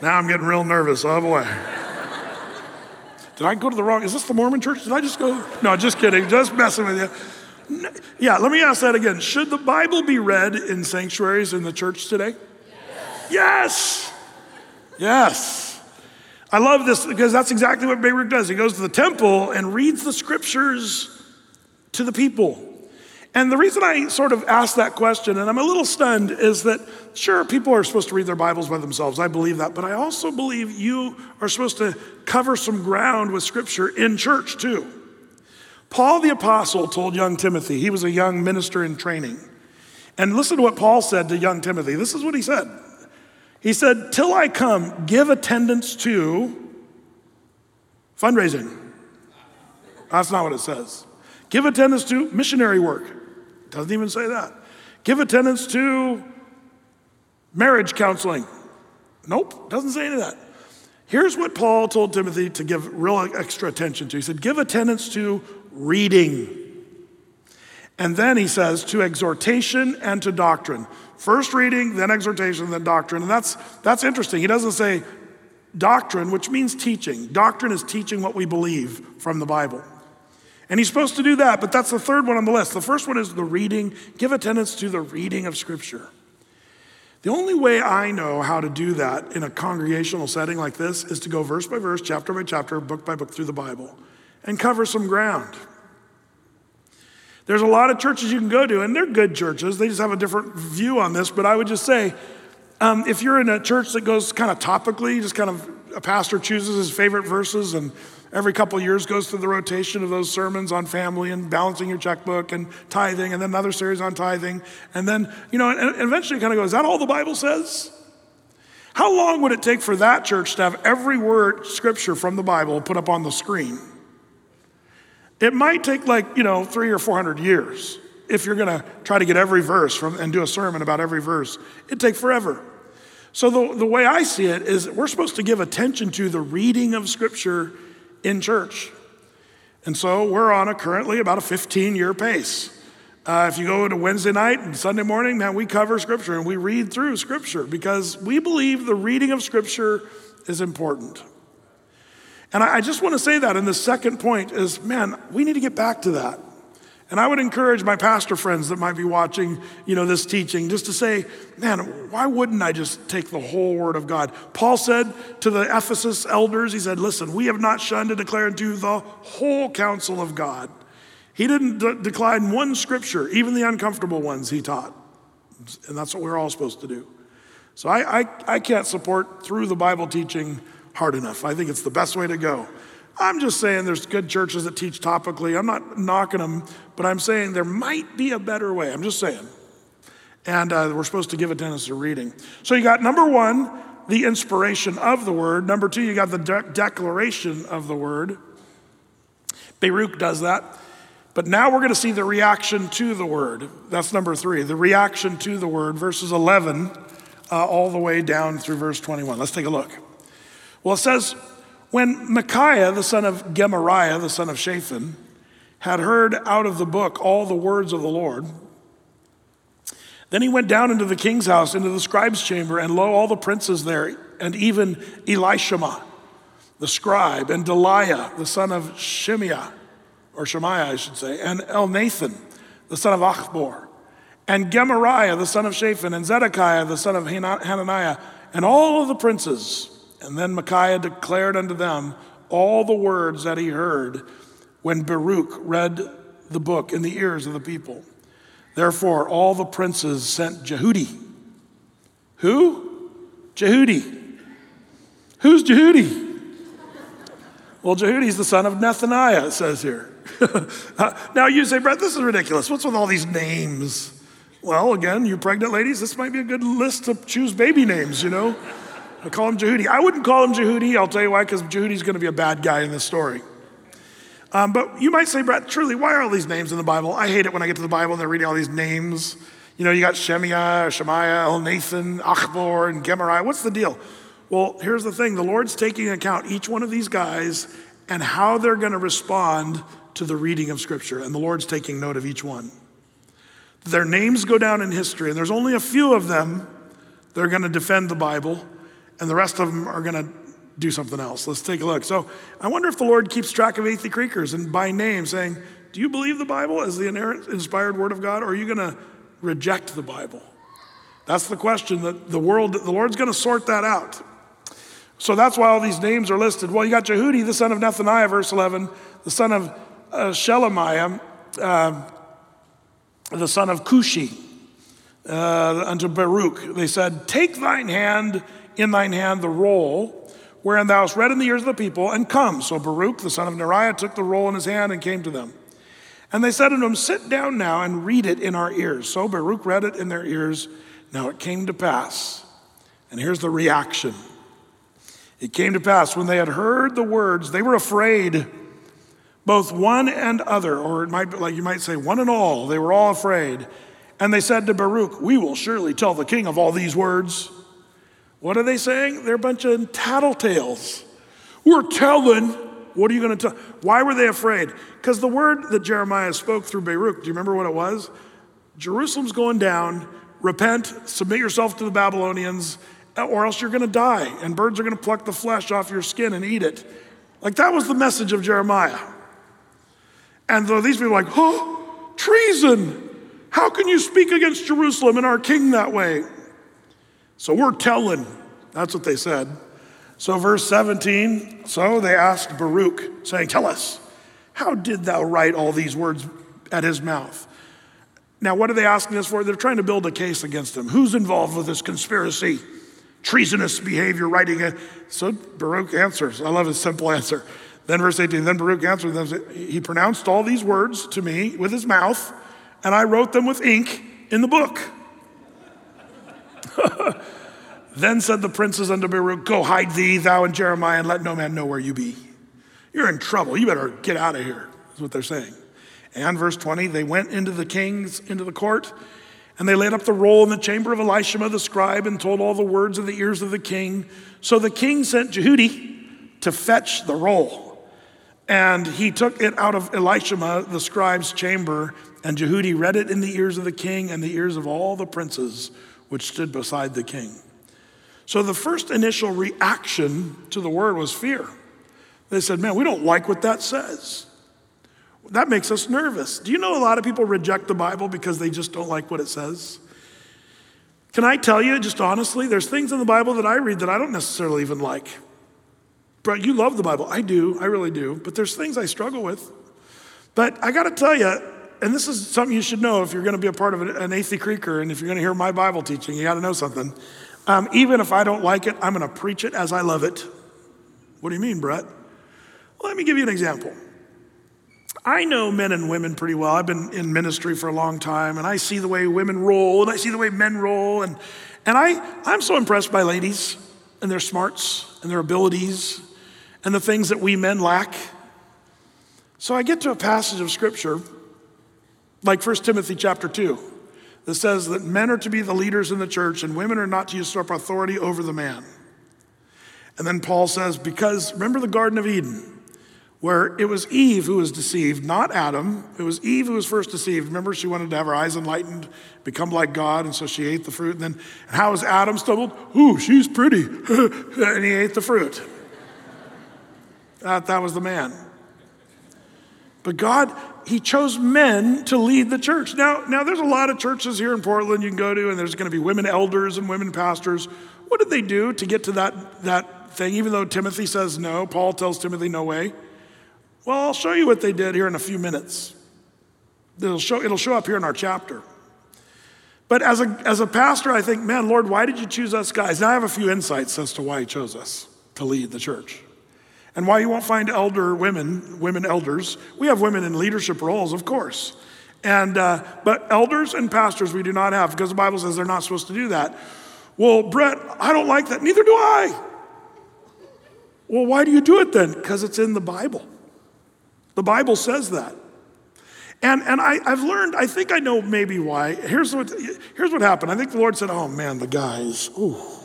Now I'm getting real nervous. Oh boy. Did I go to the wrong? Is this the Mormon church? Did I just go? No, just kidding. Just messing with you. Yeah, let me ask that again. Should the Bible be read in sanctuaries in the church today? Yes. Yes. I love this because that's exactly what Baruch does. He goes to the temple and reads the scriptures to the people. And the reason I sort of ask that question, and I'm a little stunned, is that sure, people are supposed to read their Bibles by themselves. I believe that. But I also believe you are supposed to cover some ground with Scripture in church too. Paul the Apostle told young Timothy, he was a young minister in training. And listen to what Paul said to young Timothy. This is what he said. He said, Till I come, give attendance to fundraising. That's not what it says. Give attendance to missionary work. Doesn't even say that. Give attendance to marriage counseling. Nope, doesn't say any of that. Here's what Paul told Timothy to give real extra attention to. He said, Give attendance to reading. And then he says, to exhortation and to doctrine. First reading, then exhortation, then doctrine. And that's, that's interesting. He doesn't say doctrine, which means teaching. Doctrine is teaching what we believe from the Bible. And he's supposed to do that, but that's the third one on the list. The first one is the reading. Give attendance to the reading of Scripture. The only way I know how to do that in a congregational setting like this is to go verse by verse, chapter by chapter, book by book through the Bible and cover some ground. There's a lot of churches you can go to, and they're good churches. They just have a different view on this. But I would just say, um, if you're in a church that goes kind of topically, just kind of a pastor chooses his favorite verses and every couple years goes through the rotation of those sermons on family and balancing your checkbook and tithing, and then another series on tithing. And then, you know, and eventually kind of goes, is that all the Bible says? How long would it take for that church to have every word scripture from the Bible put up on the screen? It might take like, you know, three or 400 years if you're going to try to get every verse from and do a sermon about every verse. It'd take forever. So the, the way I see it is we're supposed to give attention to the reading of scripture in church. And so we're on a currently about a 15 year pace. Uh, if you go to Wednesday night and Sunday morning, man, we cover Scripture and we read through Scripture because we believe the reading of Scripture is important. And I, I just want to say that. And the second point is, man, we need to get back to that. And I would encourage my pastor friends that might be watching, you know, this teaching just to say, man, why wouldn't I just take the whole word of God? Paul said to the Ephesus elders, he said, listen, we have not shunned to declare unto the whole counsel of God. He didn't de- decline one scripture, even the uncomfortable ones he taught. And that's what we're all supposed to do. So I, I, I can't support through the Bible teaching hard enough. I think it's the best way to go. I'm just saying there's good churches that teach topically. I'm not knocking them, but I'm saying there might be a better way. I'm just saying. And uh, we're supposed to give attendance to reading. So you got number one, the inspiration of the word. Number two, you got the de- declaration of the word. Baruch does that. But now we're going to see the reaction to the word. That's number three, the reaction to the word, verses 11 uh, all the way down through verse 21. Let's take a look. Well, it says, when Micaiah, the son of Gemariah, the son of Shaphan, had heard out of the book all the words of the Lord, then he went down into the king's house, into the scribe's chamber, and lo, all the princes there, and even Elishama, the scribe, and Delaiah, the son of Shemiah, or Shemaiah, I should say, and Elnathan, the son of Achbor, and Gemariah, the son of Shaphan, and Zedekiah, the son of Hananiah, and all of the princes and then Micaiah declared unto them all the words that he heard when Baruch read the book in the ears of the people. Therefore, all the princes sent Jehudi. Who? Jehudi. Who's Jehudi? Well, Jehudi's the son of Nethaniah, it says here. now you say, Brett, this is ridiculous. What's with all these names? Well, again, you pregnant ladies, this might be a good list to choose baby names, you know? I call him Jehudi. I wouldn't call him Jehudi. I'll tell you why, because Jehudi's going to be a bad guy in this story. Um, but you might say, Brett, truly, why are all these names in the Bible? I hate it when I get to the Bible and they're reading all these names. You know, you got Shemiah, Shemaiah, Elnathan, Achbor, and Gemariah. What's the deal? Well, here's the thing the Lord's taking account each one of these guys and how they're going to respond to the reading of Scripture. And the Lord's taking note of each one. Their names go down in history, and there's only a few of them that are going to defend the Bible and the rest of them are going to do something else. Let's take a look. So I wonder if the Lord keeps track of Athey Creekers and by name saying, Do you believe the Bible as the inerrant, inspired word of God, or are you going to reject the Bible? That's the question that the world, the Lord's going to sort that out. So that's why all these names are listed. Well, you got Jehudi, the son of Nethaniah, verse 11, the son of uh, Shelemiah, uh, the son of Cushi, uh, unto Baruch. They said, Take thine hand in thine hand the roll, wherein thou hast read in the ears of the people, and come. So Baruch, the son of Neriah, took the roll in his hand and came to them. And they said unto him, Sit down now and read it in our ears. So Baruch read it in their ears. Now it came to pass, and here's the reaction. It came to pass when they had heard the words, they were afraid, both one and other, or it might be like you might say one and all. They were all afraid. And they said to Baruch, We will surely tell the king of all these words. What are they saying? They're a bunch of tattletales. We're telling. What are you going to tell? Why were they afraid? Because the word that Jeremiah spoke through Baruch, do you remember what it was? Jerusalem's going down. Repent, submit yourself to the Babylonians, or else you're going to die, and birds are going to pluck the flesh off your skin and eat it. Like that was the message of Jeremiah. And though these people are like, oh, treason. How can you speak against Jerusalem and our king that way? So we're telling. That's what they said. So, verse 17 so they asked Baruch, saying, Tell us, how did thou write all these words at his mouth? Now, what are they asking us for? They're trying to build a case against him. Who's involved with this conspiracy? Treasonous behavior, writing it. So Baruch answers. I love his simple answer. Then, verse 18, then Baruch answered them. He pronounced all these words to me with his mouth, and I wrote them with ink in the book. then said the princes unto Baruch, Go hide thee, thou and Jeremiah, and let no man know where you be. You're in trouble. You better get out of here, is what they're saying. And verse 20, they went into the king's, into the court, and they laid up the roll in the chamber of Elishama the scribe and told all the words of the ears of the king. So the king sent Jehudi to fetch the roll. And he took it out of Elishama the scribe's chamber, and Jehudi read it in the ears of the king and the ears of all the princes which stood beside the king. So the first initial reaction to the word was fear. They said, Man, we don't like what that says. That makes us nervous. Do you know a lot of people reject the Bible because they just don't like what it says? Can I tell you, just honestly, there's things in the Bible that I read that I don't necessarily even like. But you love the Bible. I do. I really do. But there's things I struggle with. But I got to tell you, and this is something you should know if you're going to be a part of an Athey Creeker and if you're going to hear my Bible teaching, you got to know something. Um, even if I don't like it, I'm going to preach it as I love it. What do you mean, Brett? Let me give you an example. I know men and women pretty well. I've been in ministry for a long time, and I see the way women roll, and I see the way men roll, and, and I, I'm so impressed by ladies and their smarts and their abilities and the things that we men lack. So I get to a passage of scripture, like 1 Timothy chapter 2, that says that men are to be the leaders in the church and women are not to usurp authority over the man. And then Paul says, because remember the Garden of Eden? where it was Eve who was deceived, not Adam. It was Eve who was first deceived. Remember, she wanted to have her eyes enlightened, become like God, and so she ate the fruit. And then, and how was Adam stumbled? Ooh, she's pretty. and he ate the fruit. That, that was the man. But God, He chose men to lead the church. Now, now, there's a lot of churches here in Portland you can go to, and there's going to be women elders and women pastors. What did they do to get to that, that thing? Even though Timothy says no, Paul tells Timothy no way. Well, I'll show you what they did here in a few minutes. It'll show, it'll show up here in our chapter. But as a, as a pastor, I think, man, Lord, why did you choose us guys? Now I have a few insights as to why He chose us to lead the church. And why you won't find elder women, women elders. We have women in leadership roles, of course. And, uh, but elders and pastors we do not have because the Bible says they're not supposed to do that. Well, Brett, I don't like that. Neither do I. Well, why do you do it then? Because it's in the Bible. The Bible says that. And, and I, I've learned, I think I know maybe why. Here's what, here's what happened. I think the Lord said, Oh man, the guys, ooh.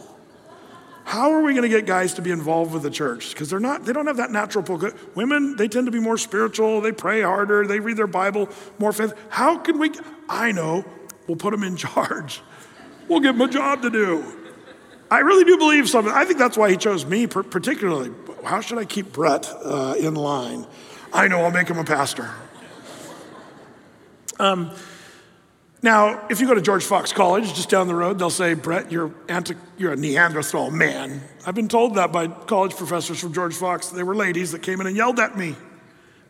How are we going to get guys to be involved with the church? Because they're not, they don't have that natural pull. Women, they tend to be more spiritual, they pray harder, they read their Bible more faith. How can we? I know, we'll put them in charge. We'll give them a job to do. I really do believe something. I think that's why he chose me particularly. How should I keep Brett uh, in line? I know I'll make him a pastor. Um, now, if you go to George Fox College, just down the road, they'll say, Brett, you're, anti- you're a Neanderthal man. I've been told that by college professors from George Fox. They were ladies that came in and yelled at me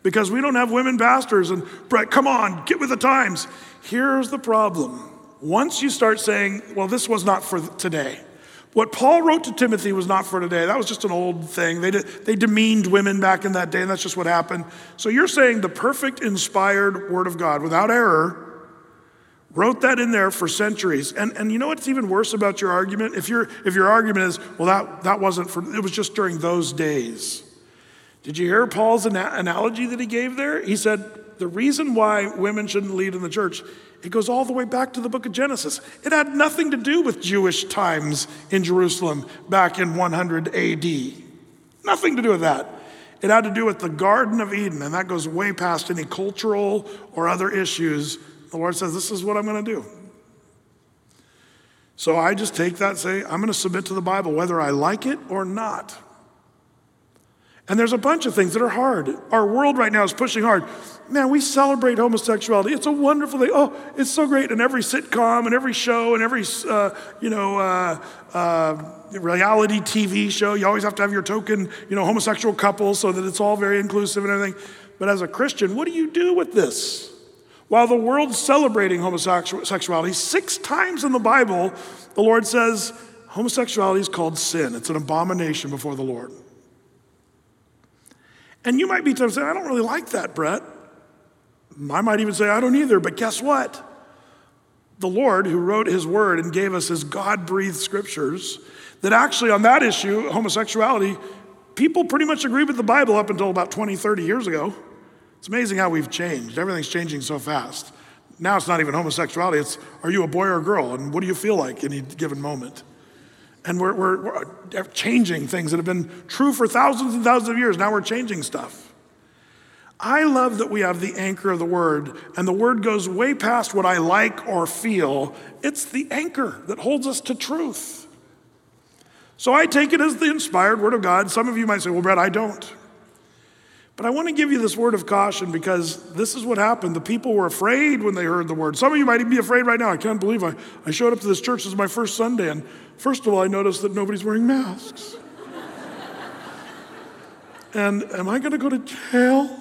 because we don't have women pastors. And Brett, come on, get with the times. Here's the problem. Once you start saying, well, this was not for today, what Paul wrote to Timothy was not for today. That was just an old thing. They, did, they demeaned women back in that day, and that's just what happened. So you're saying the perfect, inspired Word of God, without error, wrote that in there for centuries. And, and you know what's even worse about your argument? If, your if your argument is, well, that, that wasn't for, it was just during those days. Did you hear Paul's ana- analogy that he gave there? He said, the reason why women shouldn't lead in the church it goes all the way back to the book of Genesis. It had nothing to do with Jewish times in Jerusalem back in 100 AD. Nothing to do with that. It had to do with the Garden of Eden, and that goes way past any cultural or other issues. The Lord says, This is what I'm going to do. So I just take that, say, I'm going to submit to the Bible, whether I like it or not. And there's a bunch of things that are hard. Our world right now is pushing hard man, we celebrate homosexuality. It's a wonderful thing. Oh, it's so great. In every sitcom and every show and every, uh, you know, uh, uh, reality TV show, you always have to have your token, you know, homosexual couple so that it's all very inclusive and everything. But as a Christian, what do you do with this? While the world's celebrating homosexuality, six times in the Bible, the Lord says homosexuality is called sin. It's an abomination before the Lord. And you might be tempted to say, I don't really like that, Brett. I might even say, I don't either, but guess what? The Lord, who wrote his word and gave us his God breathed scriptures, that actually on that issue, homosexuality, people pretty much agreed with the Bible up until about 20, 30 years ago. It's amazing how we've changed. Everything's changing so fast. Now it's not even homosexuality, it's are you a boy or a girl? And what do you feel like in a given moment? And we're, we're, we're changing things that have been true for thousands and thousands of years. Now we're changing stuff. I love that we have the anchor of the word, and the word goes way past what I like or feel. It's the anchor that holds us to truth. So I take it as the inspired word of God. Some of you might say, well, Brad, I don't. But I want to give you this word of caution because this is what happened. The people were afraid when they heard the word. Some of you might even be afraid right now. I can't believe I, I showed up to this church. This is my first Sunday, and first of all, I noticed that nobody's wearing masks. and am I going to go to jail?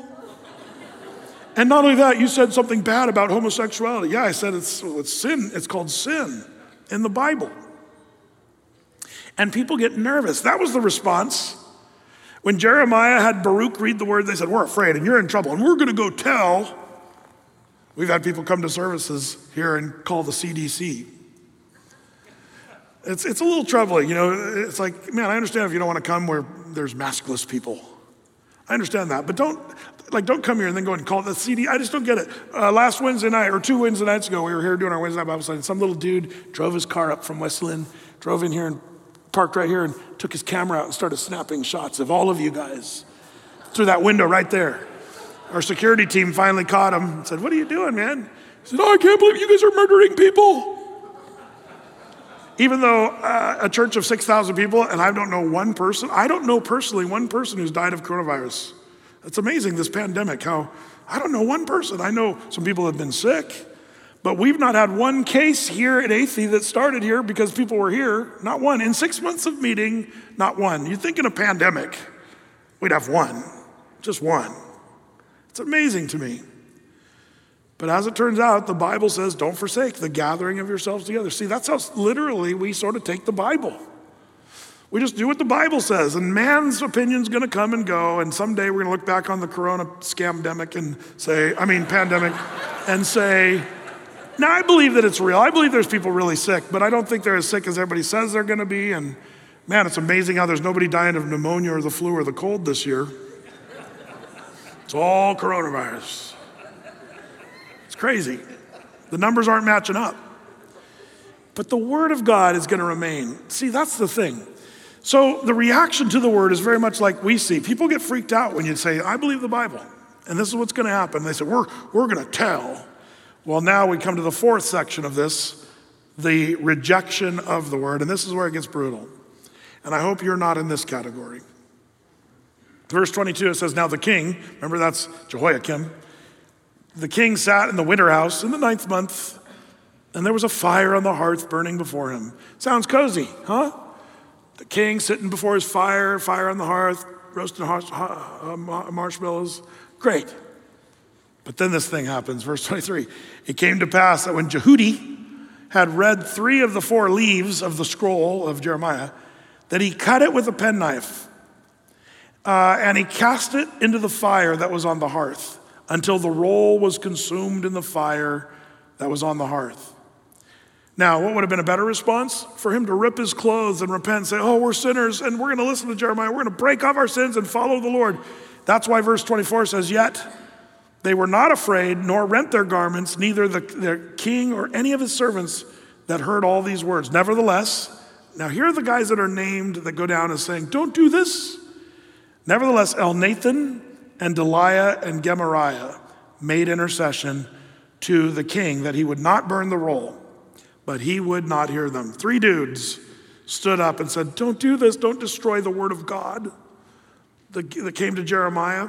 And not only that, you said something bad about homosexuality. Yeah, I said it's, it's sin. It's called sin in the Bible. And people get nervous. That was the response. When Jeremiah had Baruch read the word, they said, We're afraid and you're in trouble and we're going to go tell. We've had people come to services here and call the CDC. It's, it's a little troubling, you know. It's like, man, I understand if you don't want to come where there's maskless people. I understand that, but don't like don't come here and then go and call the CD. I just don't get it. Uh, last Wednesday night or two Wednesday nights ago, we were here doing our Wednesday night Bible study. And some little dude drove his car up from West Linn, drove in here and parked right here and took his camera out and started snapping shots of all of you guys through that window right there. Our security team finally caught him and said, What are you doing, man? He said, Oh, I can't believe you guys are murdering people. Even though uh, a church of 6,000 people, and I don't know one person, I don't know personally one person who's died of coronavirus. That's amazing, this pandemic, how I don't know one person. I know some people have been sick, but we've not had one case here at Athey that started here because people were here. Not one. In six months of meeting, not one. You think in a pandemic, we'd have one, just one. It's amazing to me. But as it turns out, the Bible says, don't forsake the gathering of yourselves together. See, that's how literally we sort of take the Bible. We just do what the Bible says, and man's opinion's gonna come and go, and someday we're gonna look back on the corona scamdemic and say, I mean, pandemic, and say, now I believe that it's real. I believe there's people really sick, but I don't think they're as sick as everybody says they're gonna be. And man, it's amazing how there's nobody dying of pneumonia or the flu or the cold this year. It's all coronavirus. It's crazy. The numbers aren't matching up. But the Word of God is going to remain. See, that's the thing. So the reaction to the Word is very much like we see. People get freaked out when you say, I believe the Bible, and this is what's going to happen. They say, We're, we're going to tell. Well, now we come to the fourth section of this the rejection of the Word, and this is where it gets brutal. And I hope you're not in this category. Verse 22, it says, Now the king, remember that's Jehoiakim, the king sat in the winter house in the ninth month, and there was a fire on the hearth burning before him. Sounds cozy, huh? The king sitting before his fire, fire on the hearth, roasting marshmallows. Great. But then this thing happens, verse 23. It came to pass that when Jehudi had read three of the four leaves of the scroll of Jeremiah, that he cut it with a penknife uh, and he cast it into the fire that was on the hearth until the roll was consumed in the fire that was on the hearth. Now, what would have been a better response? For him to rip his clothes and repent and say, Oh, we're sinners and we're going to listen to Jeremiah. We're going to break off our sins and follow the Lord. That's why verse 24 says, Yet they were not afraid, nor rent their garments, neither the, the king or any of his servants that heard all these words. Nevertheless, now here are the guys that are named that go down as saying, Don't do this. Nevertheless, Elnathan and Delaiah and Gemariah made intercession to the king that he would not burn the roll, but he would not hear them. Three dudes stood up and said, Don't do this, don't destroy the word of God. That came to Jeremiah,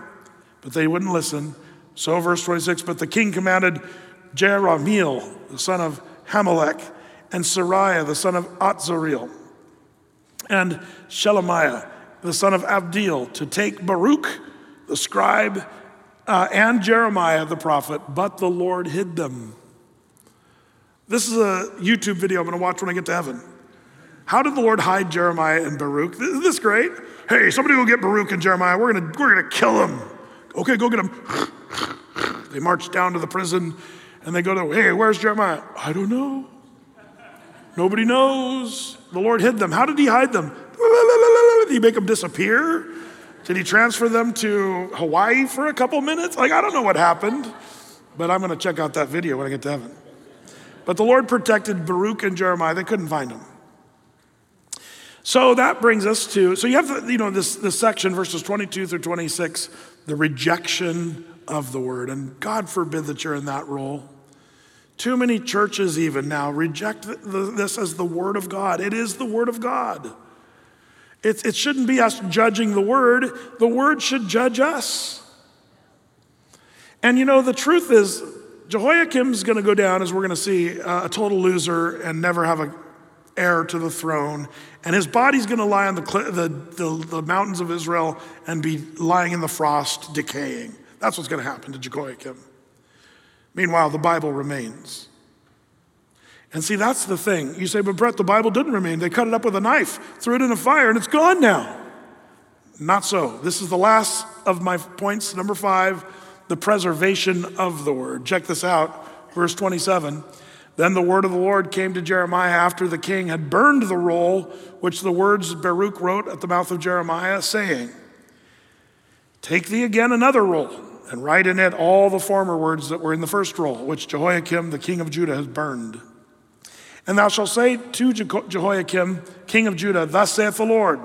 but they wouldn't listen. So, verse 26, but the king commanded Jerahmeel, the son of Hamelech, and Seraiah, the son of Azriel, and Shelemiah, the son of Abdeel, to take Baruch, the scribe, uh, and Jeremiah, the prophet, but the Lord hid them. This is a YouTube video I'm going to watch when I get to heaven. How did the Lord hide Jeremiah and Baruch? Isn't this great? Hey, somebody go get Baruch and Jeremiah. We're going to we're going to kill them. Okay, go get them. They march down to the prison and they go to, hey, where's Jeremiah? I don't know. Nobody knows. The Lord hid them. How did he hide them? Did he make them disappear? Did he transfer them to Hawaii for a couple minutes? Like, I don't know what happened, but I'm going to check out that video when I get to heaven. But the Lord protected Baruch and Jeremiah. They couldn't find them. So that brings us to, so you have, you know, this, this section, verses 22 through 26, the rejection of the word. And God forbid that you're in that role. Too many churches, even now, reject this as the word of God. It is the word of God. It, it shouldn't be us judging the word, the word should judge us. And you know, the truth is, Jehoiakim's going to go down, as we're going to see, uh, a total loser and never have an heir to the throne. And his body's going to lie on the, the, the, the, mountains of Israel and be lying in the frost, decaying. That's what's going to happen to Jehoiakim. Meanwhile, the Bible remains. And see, that's the thing. You say, but Brett, the Bible didn't remain. They cut it up with a knife, threw it in a fire, and it's gone now. Not so. This is the last of my points. Number five, the preservation of the word. Check this out, verse 27. Then the word of the Lord came to Jeremiah after the king had burned the roll which the words Baruch wrote at the mouth of Jeremiah, saying, Take thee again another roll, and write in it all the former words that were in the first roll, which Jehoiakim the king of Judah has burned. And thou shalt say to Jehoiakim, king of Judah, Thus saith the Lord,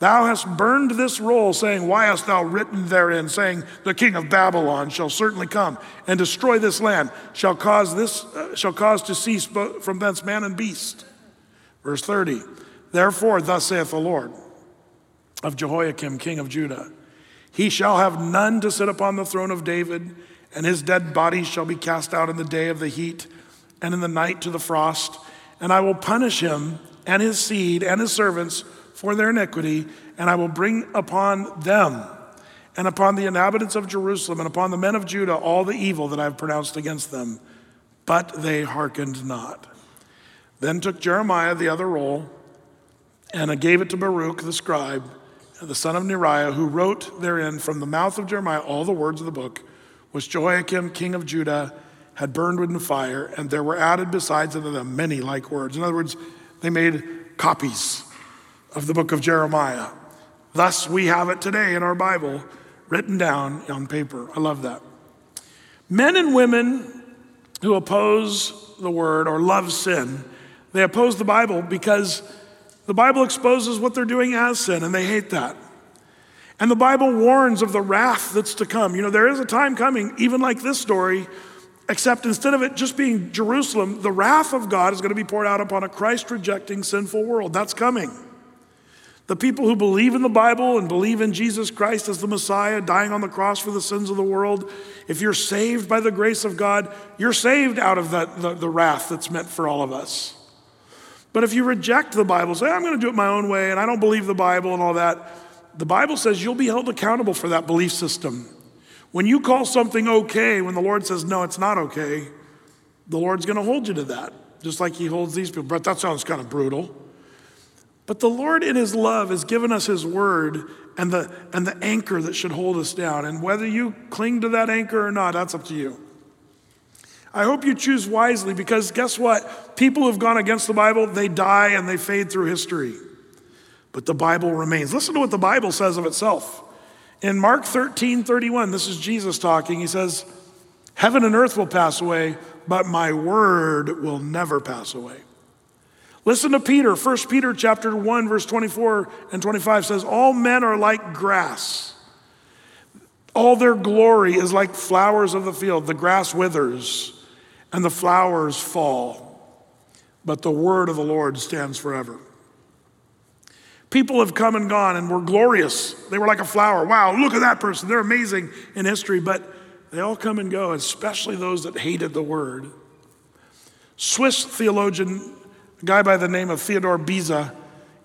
Thou hast burned this roll, saying, Why hast thou written therein, saying, The king of Babylon shall certainly come and destroy this land, shall cause this uh, shall cause to cease from thence man and beast. Verse 30. Therefore, thus saith the Lord of Jehoiakim, king of Judah, he shall have none to sit upon the throne of David, and his dead body shall be cast out in the day of the heat, and in the night to the frost. And I will punish him and his seed and his servants for their iniquity, and I will bring upon them and upon the inhabitants of Jerusalem and upon the men of Judah all the evil that I have pronounced against them. But they hearkened not. Then took Jeremiah the other roll and gave it to Baruch the scribe, the son of Neriah, who wrote therein from the mouth of Jeremiah all the words of the book, which Jehoiakim, king of Judah, had burned with the fire, and there were added besides unto them many like words. In other words, they made copies of the book of Jeremiah. Thus, we have it today in our Bible written down on paper. I love that. Men and women who oppose the word or love sin, they oppose the Bible because the Bible exposes what they're doing as sin, and they hate that. And the Bible warns of the wrath that's to come. You know, there is a time coming, even like this story, except instead of it just being Jerusalem, the wrath of God is going to be poured out upon a Christ rejecting, sinful world. That's coming. The people who believe in the Bible and believe in Jesus Christ as the Messiah, dying on the cross for the sins of the world, if you're saved by the grace of God, you're saved out of that, the, the wrath that's meant for all of us. But if you reject the Bible, say, I'm going to do it my own way and I don't believe the Bible and all that, the Bible says you'll be held accountable for that belief system. When you call something okay, when the Lord says, no, it's not okay, the Lord's going to hold you to that, just like He holds these people. But that sounds kind of brutal. But the Lord, in His love, has given us His word and the, and the anchor that should hold us down. And whether you cling to that anchor or not, that's up to you. I hope you choose wisely because guess what? People who've gone against the Bible, they die and they fade through history. But the Bible remains. Listen to what the Bible says of itself. In Mark 13 31, this is Jesus talking. He says, Heaven and earth will pass away, but my word will never pass away. Listen to Peter. 1 Peter chapter 1 verse 24 and 25 says all men are like grass. All their glory is like flowers of the field. The grass withers and the flowers fall, but the word of the Lord stands forever. People have come and gone and were glorious. They were like a flower. Wow, look at that person. They're amazing in history, but they all come and go, especially those that hated the word. Swiss theologian a guy by the name of Theodore Beza.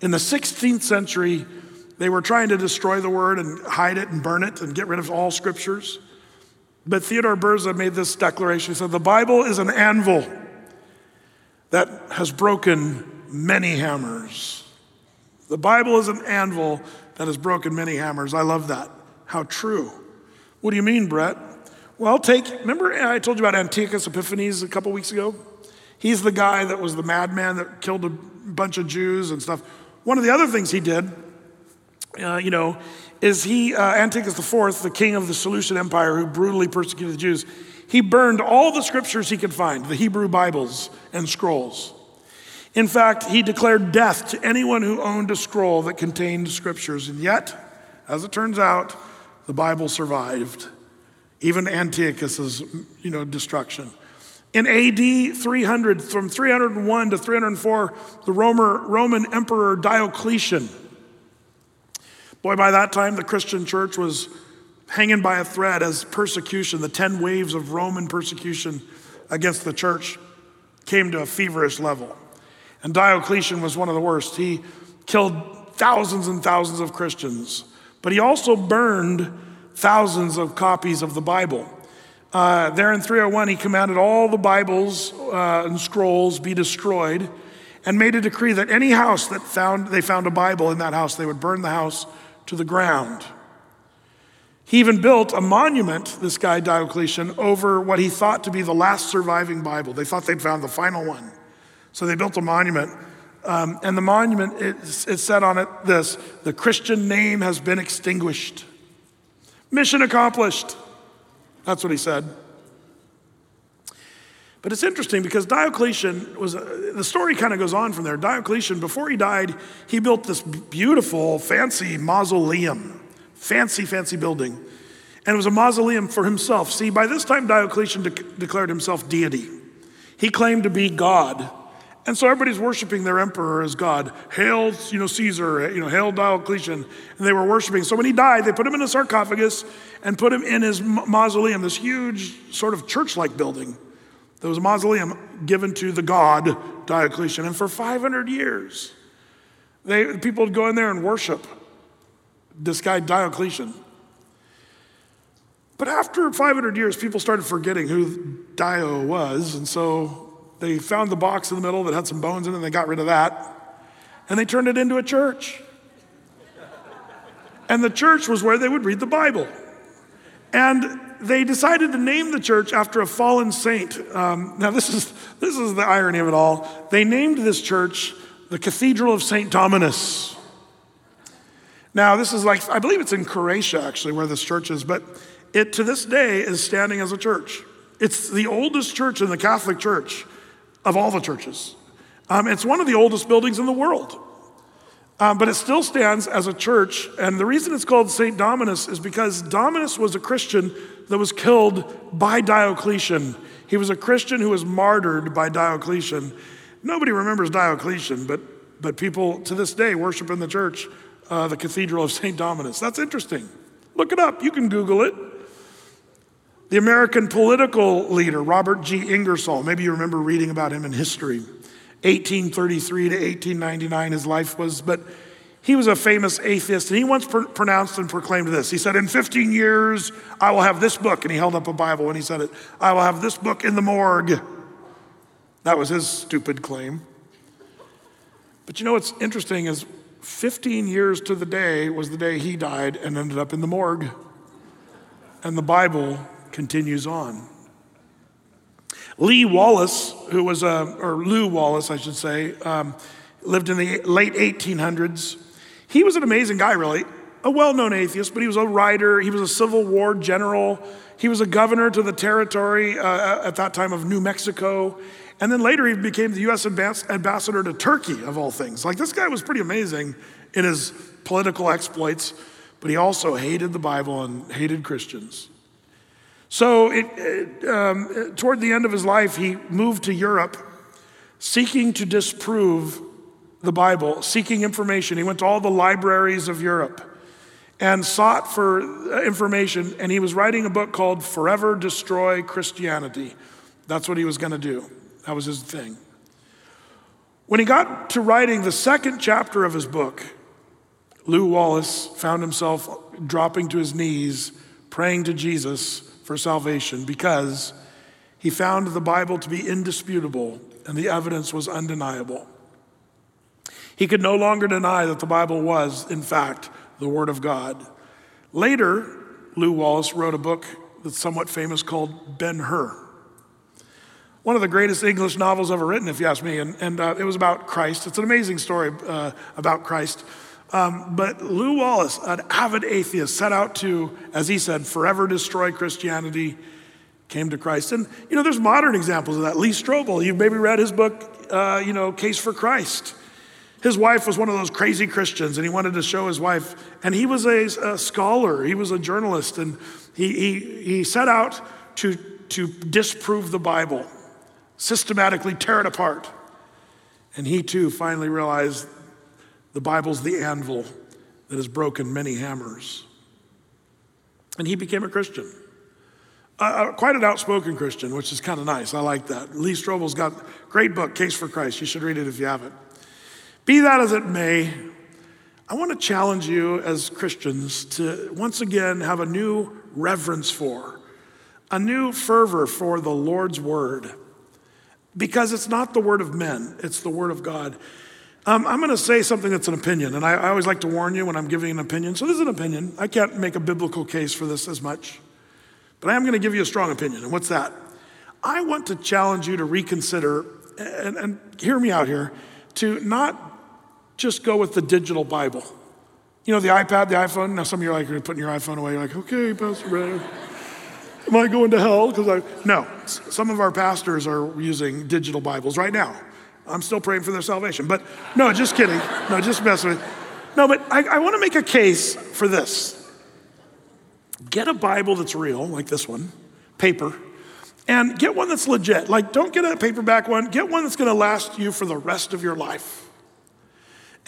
In the 16th century, they were trying to destroy the word and hide it and burn it and get rid of all scriptures. But Theodore Beza made this declaration. He said, The Bible is an anvil that has broken many hammers. The Bible is an anvil that has broken many hammers. I love that. How true. What do you mean, Brett? Well, take, remember I told you about Antiochus Epiphanes a couple weeks ago? He's the guy that was the madman that killed a bunch of Jews and stuff. One of the other things he did, uh, you know, is he, uh, Antiochus IV, the king of the Seleucid Empire who brutally persecuted the Jews, he burned all the scriptures he could find, the Hebrew Bibles and scrolls. In fact, he declared death to anyone who owned a scroll that contained scriptures. And yet, as it turns out, the Bible survived, even Antiochus's, you know, destruction. In AD 300, from 301 to 304, the Roman Emperor Diocletian. Boy, by that time, the Christian church was hanging by a thread as persecution, the 10 waves of Roman persecution against the church came to a feverish level. And Diocletian was one of the worst. He killed thousands and thousands of Christians, but he also burned thousands of copies of the Bible. Uh, there in 301, he commanded all the Bibles uh, and scrolls be destroyed and made a decree that any house that found they found a Bible in that house, they would burn the house to the ground. He even built a monument, this guy Diocletian, over what he thought to be the last surviving Bible. They thought they'd found the final one. So they built a monument. Um, and the monument, it, it said on it this the Christian name has been extinguished. Mission accomplished. That's what he said. But it's interesting because Diocletian was, uh, the story kind of goes on from there. Diocletian, before he died, he built this beautiful, fancy mausoleum, fancy, fancy building. And it was a mausoleum for himself. See, by this time, Diocletian de- declared himself deity. He claimed to be God. And so everybody's worshiping their emperor as God. Hail, you know, Caesar, you know, hail Diocletian. And they were worshiping. So when he died, they put him in a sarcophagus and put him in his mausoleum, this huge sort of church like building. There was a mausoleum given to the god Diocletian. And for 500 years, they, people would go in there and worship this guy Diocletian. But after 500 years, people started forgetting who Dio was. And so they found the box in the middle that had some bones in it, and they got rid of that. And they turned it into a church. And the church was where they would read the Bible. And they decided to name the church after a fallen saint. Um, now, this is, this is the irony of it all. They named this church the Cathedral of St. Dominus. Now, this is like, I believe it's in Croatia actually, where this church is, but it to this day is standing as a church. It's the oldest church in the Catholic Church of all the churches. Um, it's one of the oldest buildings in the world. Um, but it still stands as a church. And the reason it's called St. Dominus is because Dominus was a Christian that was killed by Diocletian. He was a Christian who was martyred by Diocletian. Nobody remembers Diocletian, but, but people to this day worship in the church uh, the Cathedral of St. Dominus. That's interesting. Look it up, you can Google it. The American political leader, Robert G. Ingersoll, maybe you remember reading about him in history. 1833 to 1899, his life was, but he was a famous atheist, and he once pr- pronounced and proclaimed this. He said, In 15 years, I will have this book. And he held up a Bible and he said it I will have this book in the morgue. That was his stupid claim. But you know what's interesting is 15 years to the day was the day he died and ended up in the morgue. And the Bible continues on. Lee Wallace, who was a, or Lew Wallace, I should say, um, lived in the late 1800s. He was an amazing guy, really. A well known atheist, but he was a writer. He was a Civil War general. He was a governor to the territory uh, at that time of New Mexico. And then later he became the US ambassador to Turkey, of all things. Like this guy was pretty amazing in his political exploits, but he also hated the Bible and hated Christians. So, it, it, um, toward the end of his life, he moved to Europe seeking to disprove the Bible, seeking information. He went to all the libraries of Europe and sought for uh, information, and he was writing a book called Forever Destroy Christianity. That's what he was going to do, that was his thing. When he got to writing the second chapter of his book, Lew Wallace found himself dropping to his knees, praying to Jesus for salvation because he found the Bible to be indisputable and the evidence was undeniable. He could no longer deny that the Bible was, in fact, the Word of God. Later, Lew Wallace wrote a book that's somewhat famous called Ben Hur. One of the greatest English novels ever written, if you ask me, and, and uh, it was about Christ. It's an amazing story uh, about Christ. Um, but Lew Wallace, an avid atheist, set out to, as he said, forever destroy Christianity, came to Christ. And, you know, there's modern examples of that. Lee Strobel, you've maybe read his book, uh, you know, Case for Christ. His wife was one of those crazy Christians, and he wanted to show his wife. And he was a, a scholar, he was a journalist, and he, he, he set out to, to disprove the Bible, systematically tear it apart. And he too finally realized the Bible's the anvil that has broken many hammers. And he became a Christian. Uh, quite an outspoken Christian, which is kind of nice. I like that. Lee Strobel's got great book, Case for Christ. You should read it if you haven't. Be that as it may, I want to challenge you as Christians to once again have a new reverence for, a new fervor for the Lord's word because it's not the word of men, it's the word of God. Um, I'm going to say something that's an opinion, and I, I always like to warn you when I'm giving an opinion. So, this is an opinion. I can't make a biblical case for this as much, but I am going to give you a strong opinion. And what's that? I want to challenge you to reconsider, and, and hear me out here, to not just go with the digital Bible. You know, the iPad, the iPhone. Now, some of you are like, you're putting your iPhone away. You're like, okay, Pastor Brad. Am I going to hell? Because I, no, some of our pastors are using digital Bibles right now. I'm still praying for their salvation. But no, just kidding. No, just messing with. No, but I, I want to make a case for this. Get a Bible that's real, like this one, paper, and get one that's legit. Like, don't get a paperback one, get one that's going to last you for the rest of your life.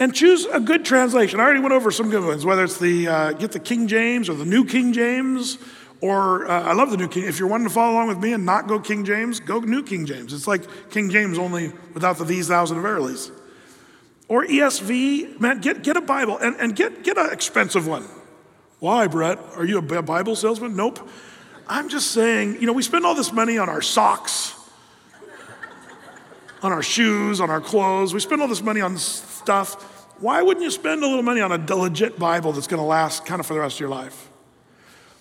And choose a good translation. I already went over some good ones, whether it's the, uh, get the King James or the New King James or uh, I love the New King. If you're wanting to follow along with me and not go King James, go New King James. It's like King James only without the these, thous, and verilies. Or ESV, man, get, get a Bible and, and get, get an expensive one. Why, Brett? Are you a Bible salesman? Nope. I'm just saying, you know, we spend all this money on our socks, on our shoes, on our clothes. We spend all this money on stuff. Why wouldn't you spend a little money on a legit Bible that's going to last kind of for the rest of your life?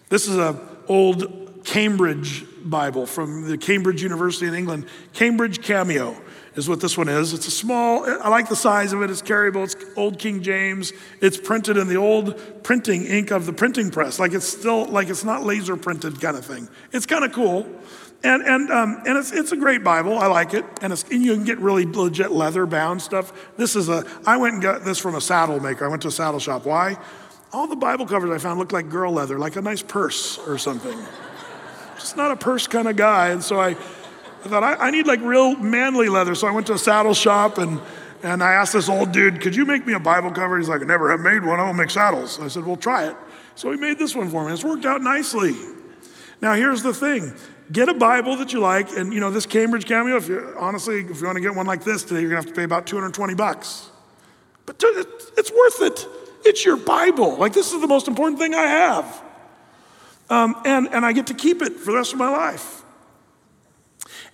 This is an old Cambridge Bible from the Cambridge University in England. Cambridge Cameo is what this one is. It's a small, I like the size of it. It's carryable. It's old King James. It's printed in the old printing ink of the printing press. Like it's still, like it's not laser printed kind of thing. It's kind of cool. And, and, um, and it's, it's a great Bible. I like it. And, and you can get really legit leather bound stuff. This is a, I went and got this from a saddle maker. I went to a saddle shop. Why? all the Bible covers I found looked like girl leather, like a nice purse or something. Just not a purse kind of guy. And so I, I thought, I, I, need like real manly leather. So I went to a saddle shop and, and I asked this old dude, could you make me a Bible cover? He's like, I never have made one. I don't make saddles. I said, well, try it. So he made this one for me. It's worked out nicely. Now, here's the thing. Get a Bible that you like, and you know this Cambridge Cameo. If you honestly, if you want to get one like this today, you're gonna have to pay about 220 bucks. But it's worth it. It's your Bible. Like, this is the most important thing I have. Um, and, and I get to keep it for the rest of my life.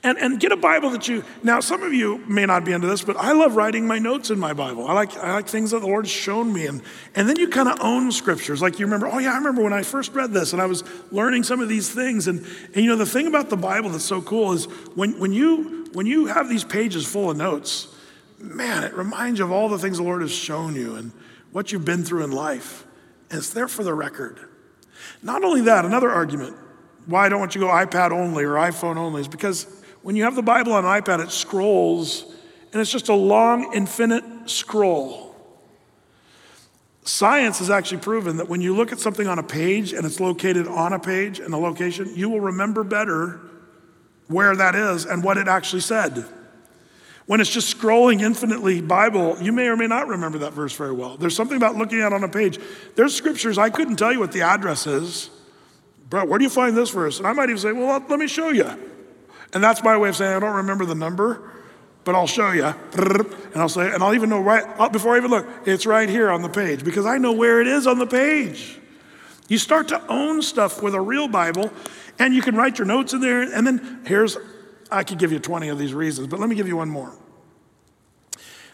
And, and get a Bible that you, now some of you may not be into this, but I love writing my notes in my Bible. I like, I like things that the Lord has shown me. And, and then you kind of own scriptures. Like you remember, oh yeah, I remember when I first read this and I was learning some of these things. And, and you know, the thing about the Bible that's so cool is when, when, you, when you have these pages full of notes, man, it reminds you of all the things the Lord has shown you. And, what you've been through in life. And it's there for the record. Not only that, another argument why I don't want you to go iPad only or iPhone only is because when you have the Bible on iPad, it scrolls and it's just a long, infinite scroll. Science has actually proven that when you look at something on a page and it's located on a page and a location, you will remember better where that is and what it actually said. When it's just scrolling infinitely Bible, you may or may not remember that verse very well. There's something about looking at on a page. There's scriptures, I couldn't tell you what the address is. Bro, where do you find this verse? And I might even say, well, let me show you. And that's my way of saying I don't remember the number, but I'll show you. And I'll say, and I'll even know right uh, before I even look, it's right here on the page because I know where it is on the page. You start to own stuff with a real Bible, and you can write your notes in there. And then here's I could give you 20 of these reasons, but let me give you one more.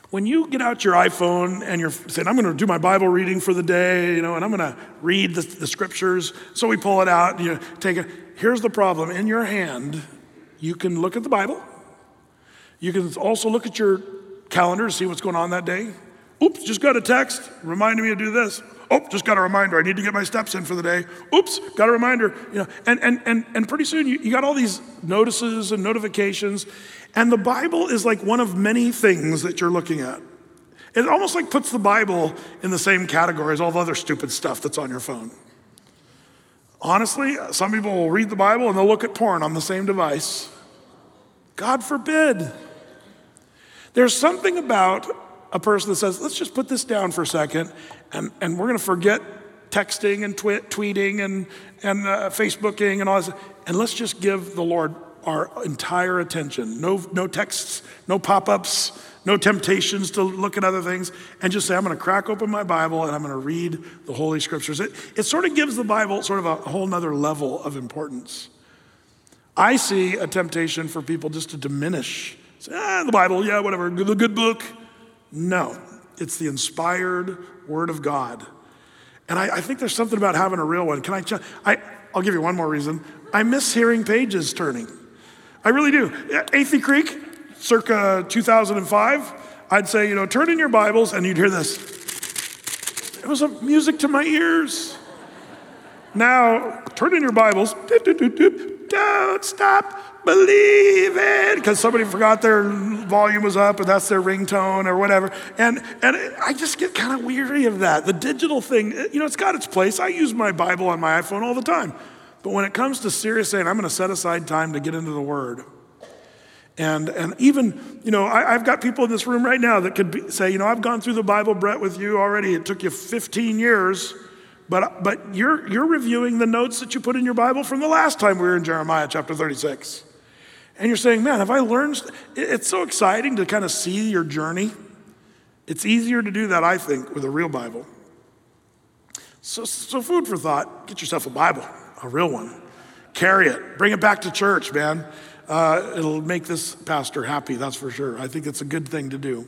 When you get out your iPhone and you're saying, I'm going to do my Bible reading for the day, you know, and I'm going to read the, the scriptures, so we pull it out, and you take it. Here's the problem in your hand, you can look at the Bible. You can also look at your calendar to see what's going on that day. Oops, just got a text reminding me to do this. Oh, just got a reminder. I need to get my steps in for the day. Oops, got a reminder. You know, and, and, and, and pretty soon you, you got all these notices and notifications. And the Bible is like one of many things that you're looking at. It almost like puts the Bible in the same category as all the other stupid stuff that's on your phone. Honestly, some people will read the Bible and they'll look at porn on the same device. God forbid. There's something about a person that says, let's just put this down for a second and, and we're going to forget texting and twi- tweeting and, and uh, Facebooking and all this, and let's just give the Lord our entire attention. No, no texts, no pop ups, no temptations to look at other things, and just say, I'm going to crack open my Bible and I'm going to read the Holy Scriptures. It, it sort of gives the Bible sort of a whole nother level of importance. I see a temptation for people just to diminish. Say, ah, the Bible, yeah, whatever, the good book. No, it's the inspired Word of God. And I, I think there's something about having a real one. Can I, ch- I? I'll give you one more reason. I miss hearing pages turning. I really do. Athey Creek, circa 2005, I'd say, you know, turn in your Bibles, and you'd hear this. It was music to my ears. Now, turn in your Bibles. Don't stop believing because somebody forgot their volume was up and that's their ringtone or whatever. And, and I just get kind of weary of that. The digital thing, you know, it's got its place. I use my Bible on my iPhone all the time. But when it comes to serious saying, I'm going to set aside time to get into the Word. And, and even, you know, I, have got people in this room right now that could be, say, you know, I've gone through the Bible, Brett, with you already. It took you 15 years. But, but you're, you're reviewing the notes that you put in your Bible from the last time we were in Jeremiah chapter 36. And you're saying, man, have I learned? It's so exciting to kind of see your journey. It's easier to do that, I think, with a real Bible. So, so food for thought get yourself a Bible, a real one. Carry it, bring it back to church, man. Uh, it'll make this pastor happy, that's for sure. I think it's a good thing to do.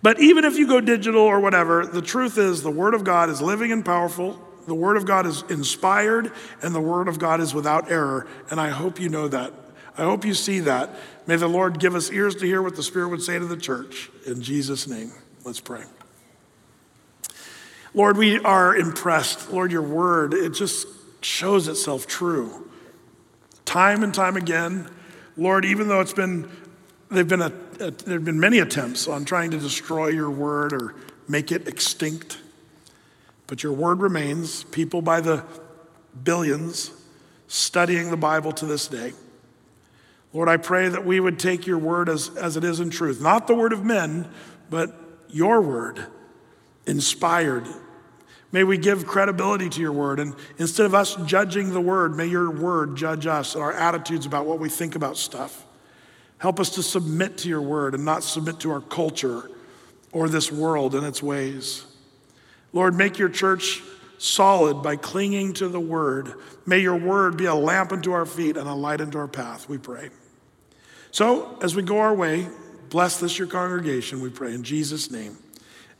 But even if you go digital or whatever, the truth is the Word of God is living and powerful. The Word of God is inspired, and the Word of God is without error. And I hope you know that. I hope you see that. May the Lord give us ears to hear what the Spirit would say to the church. In Jesus' name, let's pray. Lord, we are impressed. Lord, your word, it just shows itself true. Time and time again, Lord, even though it's been, they've been a, a, there have been many attempts on trying to destroy your word or make it extinct, but your word remains. People by the billions studying the Bible to this day. Lord, I pray that we would take your word as, as it is in truth, not the word of men, but your word, inspired. May we give credibility to your word. And instead of us judging the word, may your word judge us and our attitudes about what we think about stuff. Help us to submit to your word and not submit to our culture or this world and its ways. Lord, make your church solid by clinging to the word. May your word be a lamp unto our feet and a light unto our path, we pray. So, as we go our way, bless this your congregation, we pray. In Jesus' name,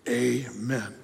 amen.